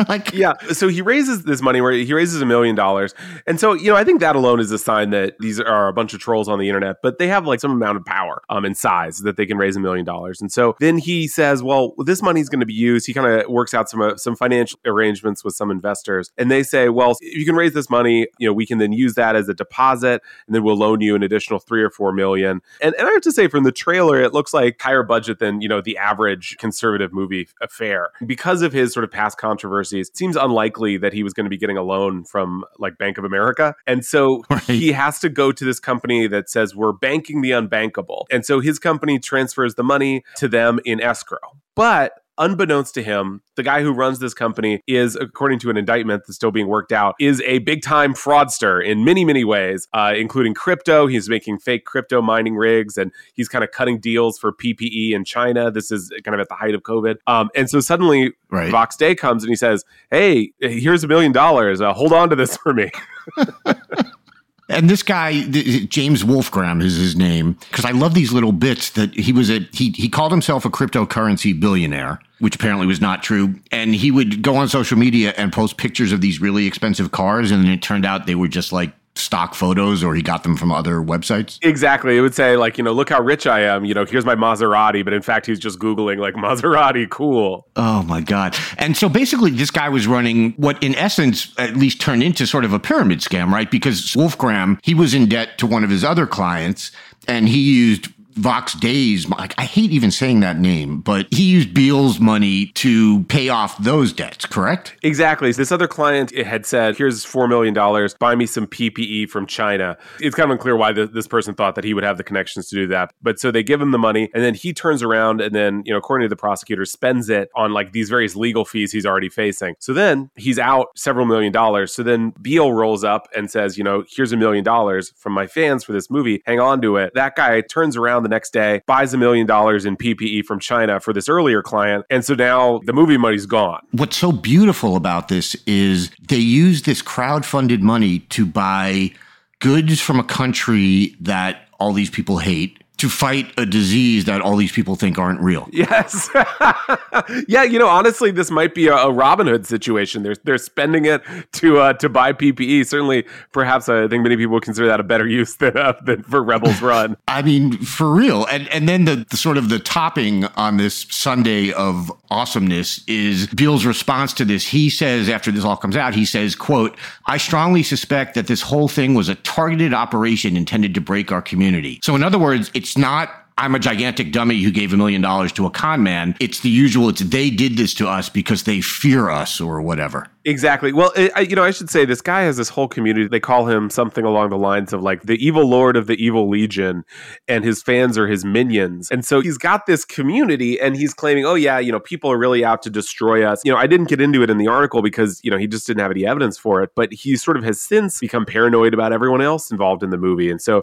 Like yeah so he raises this money where he raises a million dollars. And so you know i think that alone is a sign that these are a bunch of trolls on the internet but they have like some amount of power um and size that they can raise a million dollars. And so then he says well this money is going to be used. He kind of works out some uh, some financial arrangements with some investors and they say well if you can raise this money you know we can then use that as a deposit and then we'll loan you an additional three or four million. And, and i have to say from the trailer it looks like higher budget than you know the average conservative movie fair. Because of his sort of past controversies, it seems unlikely that he was going to be getting a loan from like Bank of America. And so right. he has to go to this company that says, we're banking the unbankable. And so his company transfers the money to them in escrow. But unbeknownst to him, the guy who runs this company is, according to an indictment that's still being worked out, is a big time fraudster in many, many ways, uh, including crypto. He's making fake crypto mining rigs and he's kind of cutting deals for PPE in China. This is kind of at the height of COVID. Um, and so suddenly right. Vox Day comes and he says, Hey, here's a million dollars. Uh, hold on to this for me. And this guy, James Wolfgram is his name, because I love these little bits that he was a, he, he called himself a cryptocurrency billionaire, which apparently was not true. And he would go on social media and post pictures of these really expensive cars. And then it turned out they were just like stock photos or he got them from other websites? Exactly. It would say, like, you know, look how rich I am. You know, here's my Maserati. But in fact, he's just Googling, like, Maserati, cool. Oh, my God. And so basically, this guy was running what, in essence, at least turned into sort of a pyramid scam, right? Because Wolfgram, he was in debt to one of his other clients and he used Vox Days, like I hate even saying that name, but he used Beale's money to pay off those debts, correct? Exactly. This other client had said, here's $4 million, buy me some PPE from China. It's kind of unclear why the, this person thought that he would have the connections to do that. But so they give him the money, and then he turns around and then, you know, according to the prosecutor, spends it on like these various legal fees he's already facing. So then he's out several million dollars. So then Beale rolls up and says, you know, here's a million dollars from my fans for this movie. Hang on to it. That guy turns around the next day, buys a million dollars in PPE from China for this earlier client. And so now the movie money's gone. What's so beautiful about this is they use this crowd funded money to buy goods from a country that all these people hate to fight a disease that all these people think aren't real. Yes. yeah, you know, honestly, this might be a, a, Robin Hood situation. They're they're spending it to uh, to buy PPE. Certainly, perhaps I think many people consider that a better use than uh, than for Rebels Run. I mean, for real. And and then the, the sort of the topping on this Sunday of awesomeness is Beale's response to this. He says after this all comes out, he says, "quote I strongly suspect that this whole thing was a targeted operation intended to break our community." So, in other words, it's not I'm a gigantic dummy who gave a million dollars to a con man. It's the usual. It's they did this to us because they fear us or whatever. Exactly. Well, I, you know, I should say this guy has this whole community. They call him something along the lines of like the evil lord of the evil legion, and his fans are his minions. And so he's got this community, and he's claiming, oh yeah, you know, people are really out to destroy us. You know, I didn't get into it in the article because you know he just didn't have any evidence for it, but he sort of has since become paranoid about everyone else involved in the movie, and so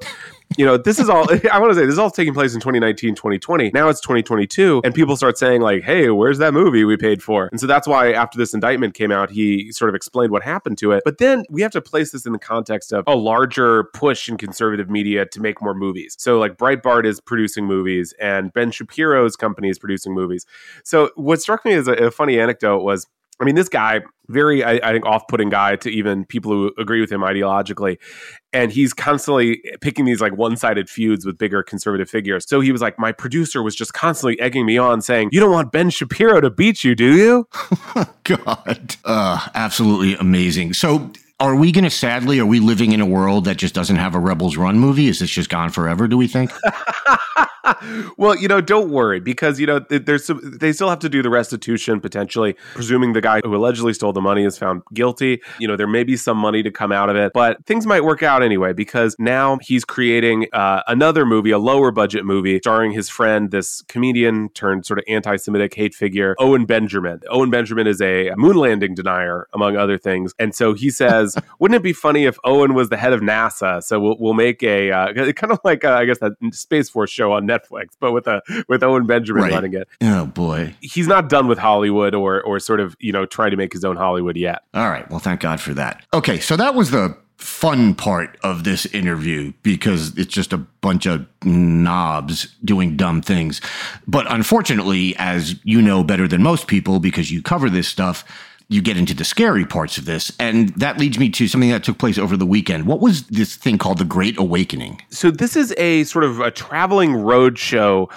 you know, this is all, I want to say, this is all taking place in 2019, 2020. Now it's 2022, and people start saying, like, hey, where's that movie we paid for? And so that's why after this indictment came out, he sort of explained what happened to it. But then we have to place this in the context of a larger push in conservative media to make more movies. So, like, Breitbart is producing movies, and Ben Shapiro's company is producing movies. So, what struck me as a, a funny anecdote was I mean, this guy, very, I, I think, off putting guy to even people who agree with him ideologically. And he's constantly picking these like one sided feuds with bigger conservative figures. So he was like, my producer was just constantly egging me on saying, You don't want Ben Shapiro to beat you, do you? God. Uh, absolutely amazing. So, are we going to sadly, are we living in a world that just doesn't have a Rebels Run movie? Is this just gone forever, do we think? well, you know, don't worry because, you know, there's some, they still have to do the restitution potentially, presuming the guy who allegedly stole the money is found guilty. You know, there may be some money to come out of it, but things might work out anyway because now he's creating uh, another movie, a lower budget movie starring his friend, this comedian turned sort of anti Semitic hate figure, Owen Benjamin. Owen Benjamin is a moon landing denier, among other things. And so he says, wouldn't it be funny if Owen was the head of NASA? So we'll, we'll make a uh, kind of like uh, I guess that Space Force show on Netflix, but with a with Owen Benjamin Right. running it. Oh, boy. He's not done with Hollywood or or sort of you know trying to make his own Hollywood yet. All right. Well, thank God for that. Okay. So that was the fun part of this interview because it's just a bunch of knobs doing dumb things. But unfortunately, as you know better than most people because you cover this stuff, you get into the scary parts of this. And that leads me to something that took place over the weekend. What was this thing called the Great Awakening? So this is a sort of a traveling road show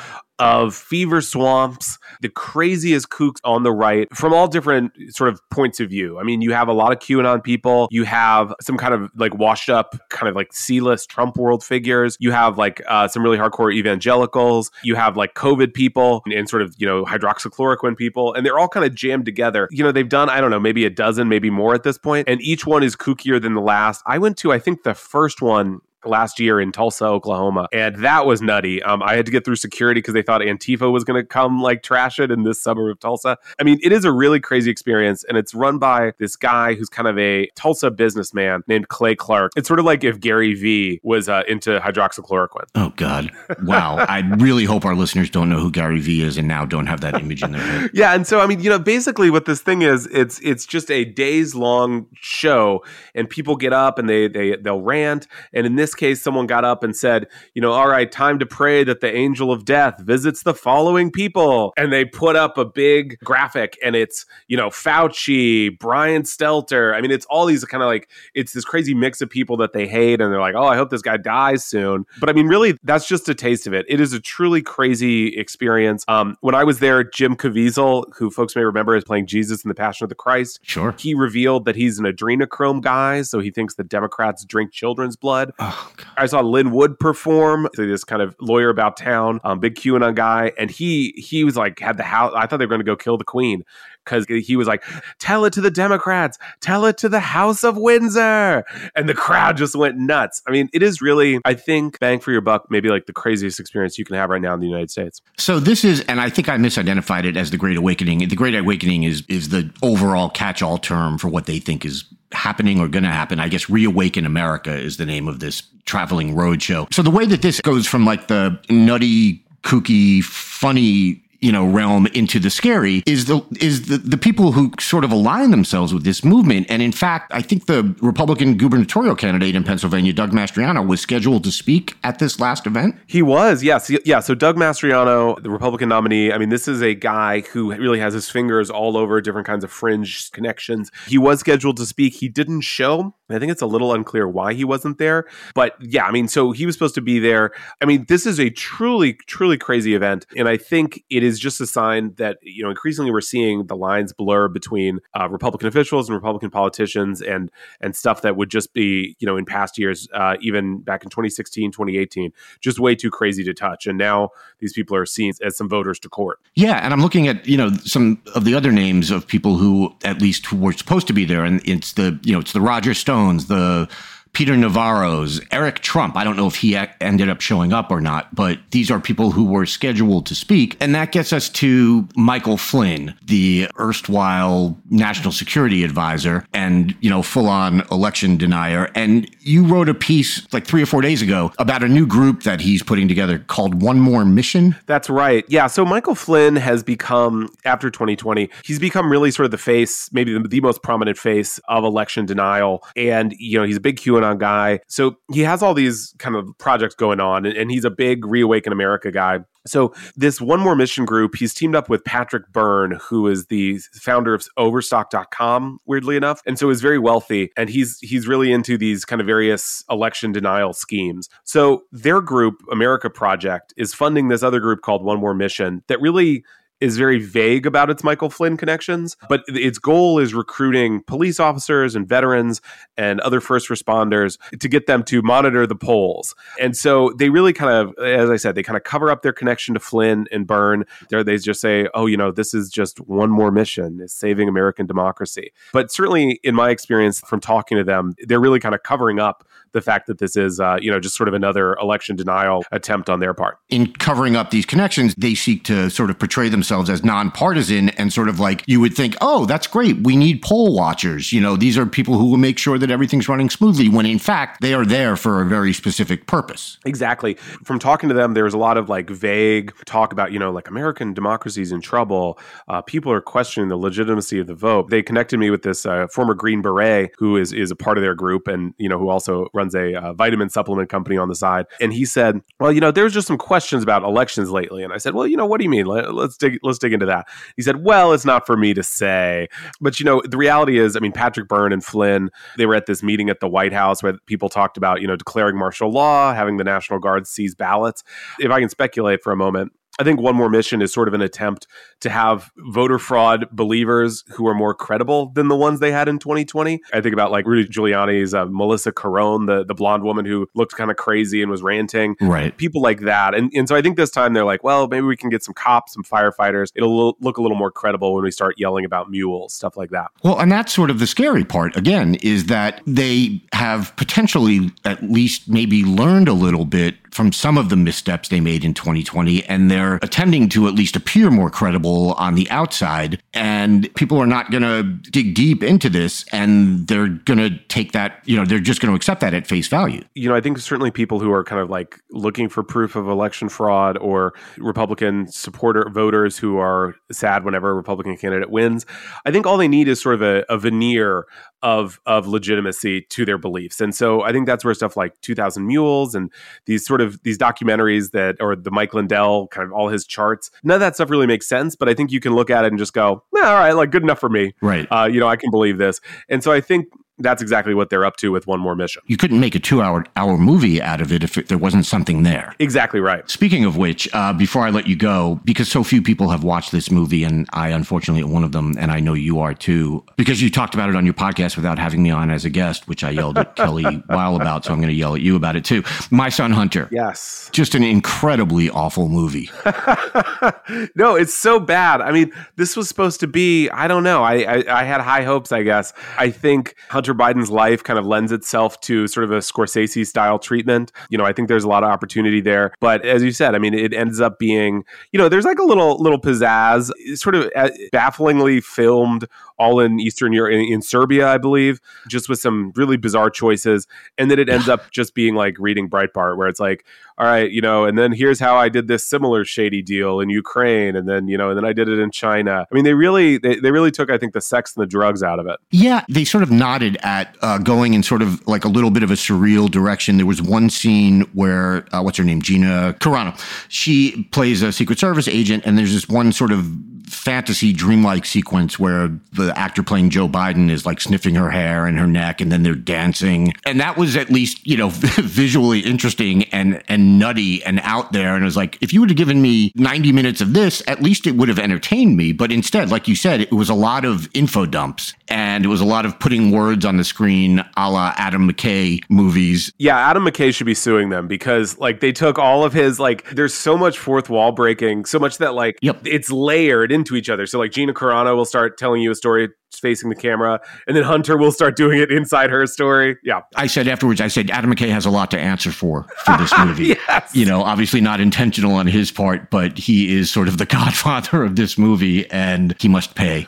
of fever swamps, the craziest kooks on the right from all different sort of points of view. I mean, you have a lot of QAnon people, you have some kind of like washed up, kind of like C-list Trump world figures, you have like uh, some really hardcore evangelicals, you have like COVID people and sort of, you know, hydroxychloroquine people, and they're all kind of jammed together. You know, they've done, I don't know, maybe a dozen, maybe more at this point, and each one is kookier than the last. I went to, I think the first one last year in Tulsa, Oklahoma, and that was nutty. Um, I had to get through security because they thought Antifa was going to come like trash it in this suburb of Tulsa. I mean, it is a really crazy experience, and it's run by this guy who's kind of a Tulsa businessman named Clay Clark. It's sort of like if Gary Vee was uh, into hydroxychloroquine. Oh, God. Wow. I really hope our listeners don't know who Gary Vee is and now don't have that image in their head. Yeah, and so I mean, you know, basically what this thing is, it's it's just a days long show, and people get up and they they they'll rant. And in this case, someone got up and said, you know, all right, time to pray that the angel of death visits the following people, and they put up a big graphic, and it's you know Fauci, Brian Stelter. I mean, it's all these kind of like it's this crazy mix of people that they hate, and they're like, oh, I hope this guy dies soon. But I mean, really, that's just a taste of it. It is a truly crazy experience. Um, when I was there, Jim Caviezel, who folks may remember is playing Jesus in The Passion of the Christ, Sure. he revealed that he's an adrenochrome guy, so he thinks the Democrats drink children's blood. God. I saw Lin Wood perform, so this kind of lawyer about town, um, big QAnon guy, and he he was like had the house. I thought they were going to go kill the Queen because he was like, "Tell it to the Democrats, tell it to the House of Windsor," and the crowd just went nuts. I mean, it is really, I think, bang for your buck, maybe like the craziest experience you can have right now in the United States. So this is, and I think I misidentified it as the Great Awakening. The Great Awakening is is the overall catch-all term for what they think is happening or going to happen. I guess Reawaken America is the name of this traveling roadshow. So the way that this goes from like the nutty, kooky, funny you know realm into the scary is the is the, the people who sort of align themselves with this movement and in fact i think the republican gubernatorial candidate in pennsylvania doug mastriano was scheduled to speak at this last event He was, yes. Yeah. So Doug Mastriano, the Republican nominee, I mean, this is a guy who really has his fingers all over different kinds of fringe connections. He was scheduled to speak. He didn't show. I think it's a little unclear why he wasn't there. But yeah, I mean, so he was supposed to be there. I mean, this is a truly, truly crazy event. And I think it is is just a sign that you know increasingly we're seeing the lines blur between uh, Republican officials and Republican politicians and and stuff that would just be you know in past years, uh, even back in 2016, 2018, just way too crazy to touch. And now these people are seen as some voters to court. Yeah, and I'm looking at you know some of the other names of people who at least were supposed to be there, and it's the you know it's the Roger Stones, the Peter Navarro's, Eric Trump. I don't know if he ended up showing up or not, but these are people who were scheduled to speak. And that gets us to Michael Flynn, the erstwhile national security advisor and, you know, full on election denier. And you wrote a piece like three or four days ago about a new group that he's putting together called One More Mission. That's right. Yeah. So Michael Flynn has become, after 2020, he's become really sort of the face, maybe the, the most prominent face of election denial. And, you know, he's a big QAnon QAnon guy. So he has all these kind of projects going on, and, and he's a big Reawaken America guy. So this one more mission group, he's teamed up with Patrick Byrne, who is the founder of overstock.com, weirdly enough. And so is very wealthy. And he's he's really into these kind of various election denial schemes. So their group, America Project, is funding this other group called One More Mission that really is very vague about its Michael Flynn connections, but its goal is recruiting police officers and veterans and other first responders to get them to monitor the polls. And so they really kind of, as I said, they kind of cover up their connection to Flynn and Byrne. There they just say, oh, you know, this is just one more mission, is saving American democracy. But certainly in my experience from talking to them, they're really kind of covering up the fact that this is, uh, you know, just sort of another election denial attempt on their part. In covering up these connections, they seek to sort of portray themselves as nonpartisan and sort of like you would think, oh, that's great. We need poll watchers. You know, these are people who will make sure that everything's running smoothly when in fact they are there for a very specific purpose. Exactly. From talking to them, there's a lot of like vague talk about, you know, like American democracy is in trouble. Uh, people are questioning the legitimacy of the vote. They connected me with this uh, former Green Beret who is, is a part of their group and, you know, who also runs runs a uh, vitamin supplement company on the side, and he said, "Well, you know, there's just some questions about elections lately." And I said, "Well, you know, what do you mean? Let, us dig let's dig into that." He said, "Well, it's not for me to say, but you know, the reality is, I mean, Patrick Byrne and Flynn, they were at this meeting at the White House where people talked about, you know, declaring martial law, having the National Guard seize ballots. If I can speculate for a moment, I think One More Mission is sort of an attempt to have voter fraud believers who are more credible than the ones they had in 2020. I think about like Rudy Giuliani's uh, Melissa Carone, the, the blonde woman who looked kind of crazy and was ranting. Right. People like that. And, and so I think this time they're like, well, maybe we can get some cops, some firefighters. It'll look a little more credible when we start yelling about mules, stuff like that. Well, and that's sort of the scary part, again, is that they have potentially at least maybe learned a little bit from some of the missteps they made in 2020, and they're attempting to at least appear more credible on the outside. And people are not going to dig deep into this, and they're going to take that, you know, they're just going to accept that at face value. You know, I think certainly people who are kind of like looking for proof of election fraud or Republican supporter voters who are sad whenever a Republican candidate wins, I think all they need is sort of a, a veneer of of legitimacy to their beliefs. And so I think that's where stuff like 2000 Mules and these sort of these documentaries that or the Mike Lindell kind of all his charts, none of that stuff really makes sense, but I think you can look at it and just go, all right, like good enough for me. Right. Uh, you know, I can believe this. And so I think that's exactly what they're up to with one more mission. You couldn't make a two-hour hour movie out of it if it, there wasn't something there. Exactly right. Speaking of which, uh, before I let you go, because so few people have watched this movie, and I unfortunately am one of them, and I know you are too, because you talked about it on your podcast without having me on as a guest, which I yelled at Kelly Weill about, so I'm going to yell at you about it too. My Son Hunter. Yes. Just an incredibly awful movie. no, it's so bad. I mean, this was supposed to be. I don't know. I I, I had high hopes. I guess. I think. Hunter Biden's life kind of lends itself to sort of a Scorsese style treatment. You know, I think there's a lot of opportunity there. But as you said, I mean, it ends up being, you know, there's like a little little pizzazz, sort of uh, bafflingly filmed all in Eastern Europe, in, in, Serbia, I believe, just with some really bizarre choices. And then it ends up just being like reading Breitbart, where it's like, all right, you know, and then here's how I did this similar shady deal in Ukraine, and then you know, and then I did it in China. I mean, they really, they, they really took, I think, the sex and the drugs out of it. Yeah, they sort of nodded at uh, going in sort of like a little bit of a surreal direction. There was one scene where uh, what's her name, Gina Carano, she plays a Secret Service agent, and there's this one sort of fantasy dreamlike sequence where the actor playing Joe Biden is like sniffing her hair and her neck and then they're dancing. And that was at least, you know, visually interesting and, and nutty and out there. And it was like, if you would have given me 90 minutes of this, at least it would have entertained me. But instead, like you said, it was a lot of info dumps and it was a lot of putting words on the screen a la Adam McKay movies. Yeah, Adam McKay should be suing them because like they took all of his like there's so much fourth wall breaking, so much that like Yep. it's layered into each other. So like Gina Carano will start telling you a story facing the camera, and then Hunter will start doing it inside her story. Yeah. I said afterwards, I said Adam McKay has a lot to answer for for this movie. Yes. You know, obviously not intentional on his part, but he is sort of the godfather of this movie and he must pay.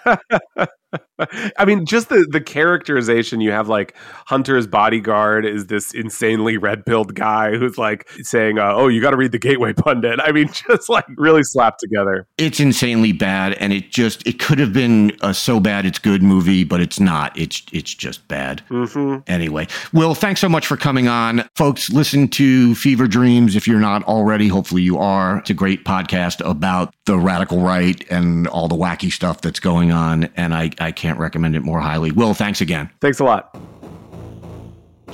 I mean, just the the characterization you have like Hunter's bodyguard is this insanely red pilled guy who's like saying, uh, "Oh, you got to read the Gateway Pundit." I mean, just like really slapped together. It's insanely bad and it just it could have been a so bad it's good movie, but it's not. It's it's just bad. hmm Anyway, Will, thanks so much for coming on. Folks, listen to Fever Dreams if you're not already. Hopefully you are. It's a great podcast about the radical right and all the wacky stuff that's going on. And I, I can't recommend it more highly. Will, thanks again. Thanks a lot.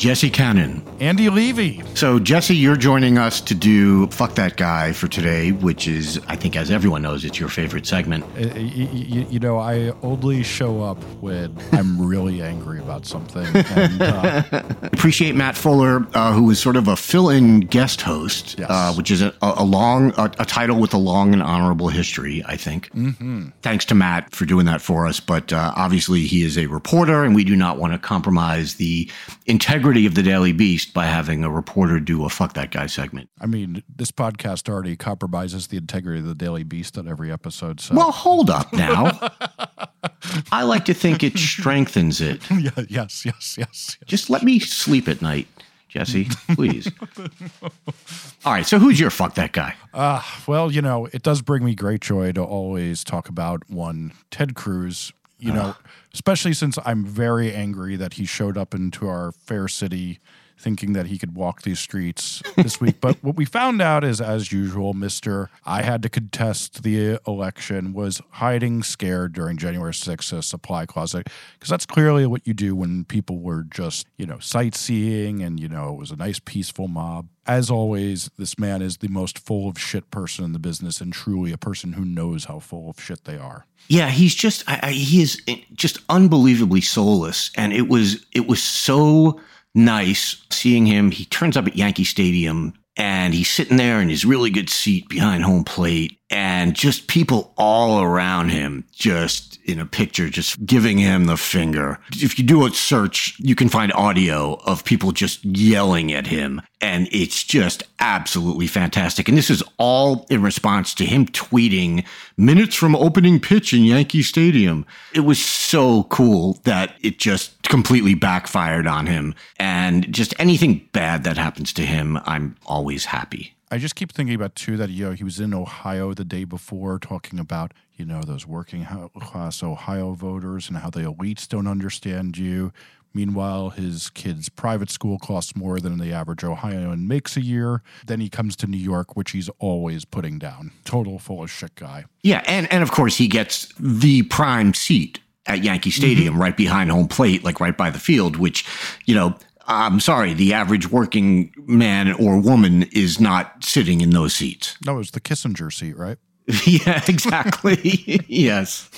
Jesse Cannon. Andy Levy. So, Jesse, you're joining us to do Fuck That Guy for today, which is, I think, as everyone knows, it's your favorite segment. Uh, y- y- you know, I only show up when I'm really angry about something. And, uh, Appreciate Matt Fuller, uh, who is sort of a fill-in guest host, Yes. uh, which is a, a long a, a title with a long and honorable history. I think. Mm-hmm. Thanks to Matt for doing that for us. But uh, obviously, he is a reporter, and we do not want to compromise the integrity of the Daily Beast by having a reporter do a "fuck that guy" segment. I mean, this podcast already compromises the integrity of the Daily Beast on every episode. So, Well, hold up now. I like to think it strengthens it. yeah, yes, yes, yes. yes. Just let me sleep at night, Jesse, please. All right, so who's your fuck that guy? Uh, well, you know, it does bring me great joy to always talk about one Ted Cruz, you know, especially since I'm very angry that he showed up into our fair city thinking that he could walk these streets this week. But what we found out is, as usual, Mr. I had to contest the election was hiding scared during January 6th a supply closet because that's clearly what you do when people were just, you know, sightseeing and, you know, it was a nice peaceful mob. As always, this man is the most full of shit person in the business and truly a person who knows how full of shit they are. Yeah, he's just I, I, he is eh, just unbelievably soulless, and it was it was so nice seeing him. He turns up at Yankee Stadium and he's sitting there in his really good seat behind home plate, and just people all around him, just in a picture, just giving him the finger. If you do a search, you can find audio of people just yelling at him, and it's just absolutely fantastic. And this is all in response to him tweeting minutes from opening pitch in Yankee Stadium. It was so cool that it just completely backfired on him. And just anything bad that happens to him, I'm always happy. I just keep thinking about too that you know he was in Ohio the day before talking about you know those working class Ohio voters and how the elites don't understand you. Meanwhile, his kid's private school costs more than the average Ohioan makes a year. Then he comes to New York, which he's always putting down. Total full of shit guy. Yeah, and and of course he gets the prime seat at Yankee Stadium, mm-hmm. right behind home plate, like right by the field. Which, you know, I'm sorry, the average working man or woman is not sitting in those seats. No, it was the Kissinger seat, right? yeah, exactly. yes.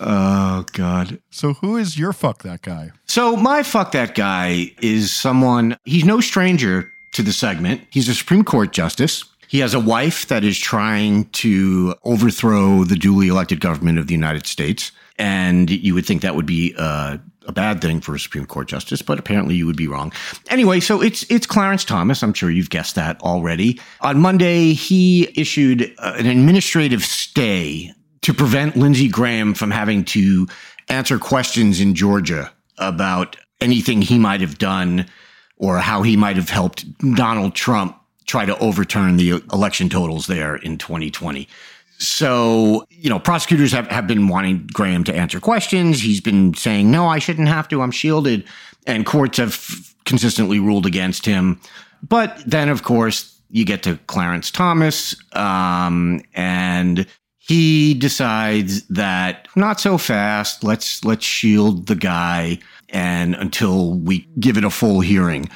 Oh God. So who is your fuck that guy? So my fuck that guy is someone. He's no stranger to the segment. He's a Supreme Court justice. He has a wife that is trying to overthrow the duly elected government of the United States. And you would think that would be uh, a bad thing for a Supreme Court justice, but apparently you would be wrong. Anyway, so it's it's Clarence Thomas. I'm sure you've guessed that already. On Monday, he issued uh, an administrative stay to prevent Lindsey Graham from having to answer questions in Georgia about anything he might have done or how he might have helped Donald Trump try to overturn the election totals there in 2020. So, you know, prosecutors have, have been wanting Graham to answer questions. He's been saying, no, I shouldn't have to. I'm shielded. And courts have consistently ruled against him. But then, of course, you get to Clarence Thomas, um, and he decides that not so fast. Let's let's shield the guy and until we give it a full hearing.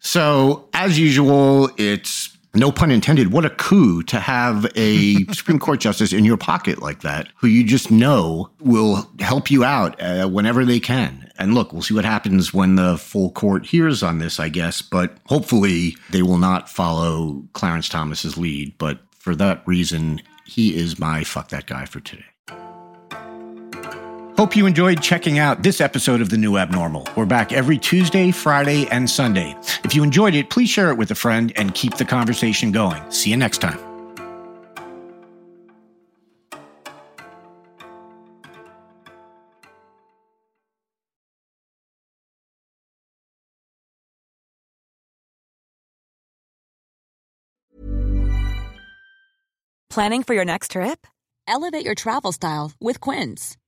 So, as usual, it's no pun intended, what a coup to have a Supreme Court justice in your pocket like that, who you just know will help you out uh, whenever they can. And look, we'll see what happens when the full court hears on this, I guess. But hopefully, they will not follow Clarence Thomas's lead. But for that reason, he is my fuck that guy for today. Hope you enjoyed checking out this episode of The New Abnormal. We're back every Tuesday, Friday, and Sunday. If you enjoyed it, please share it with a friend and keep the conversation going. See you next time. Planning for your next trip? Elevate your travel style with Quince.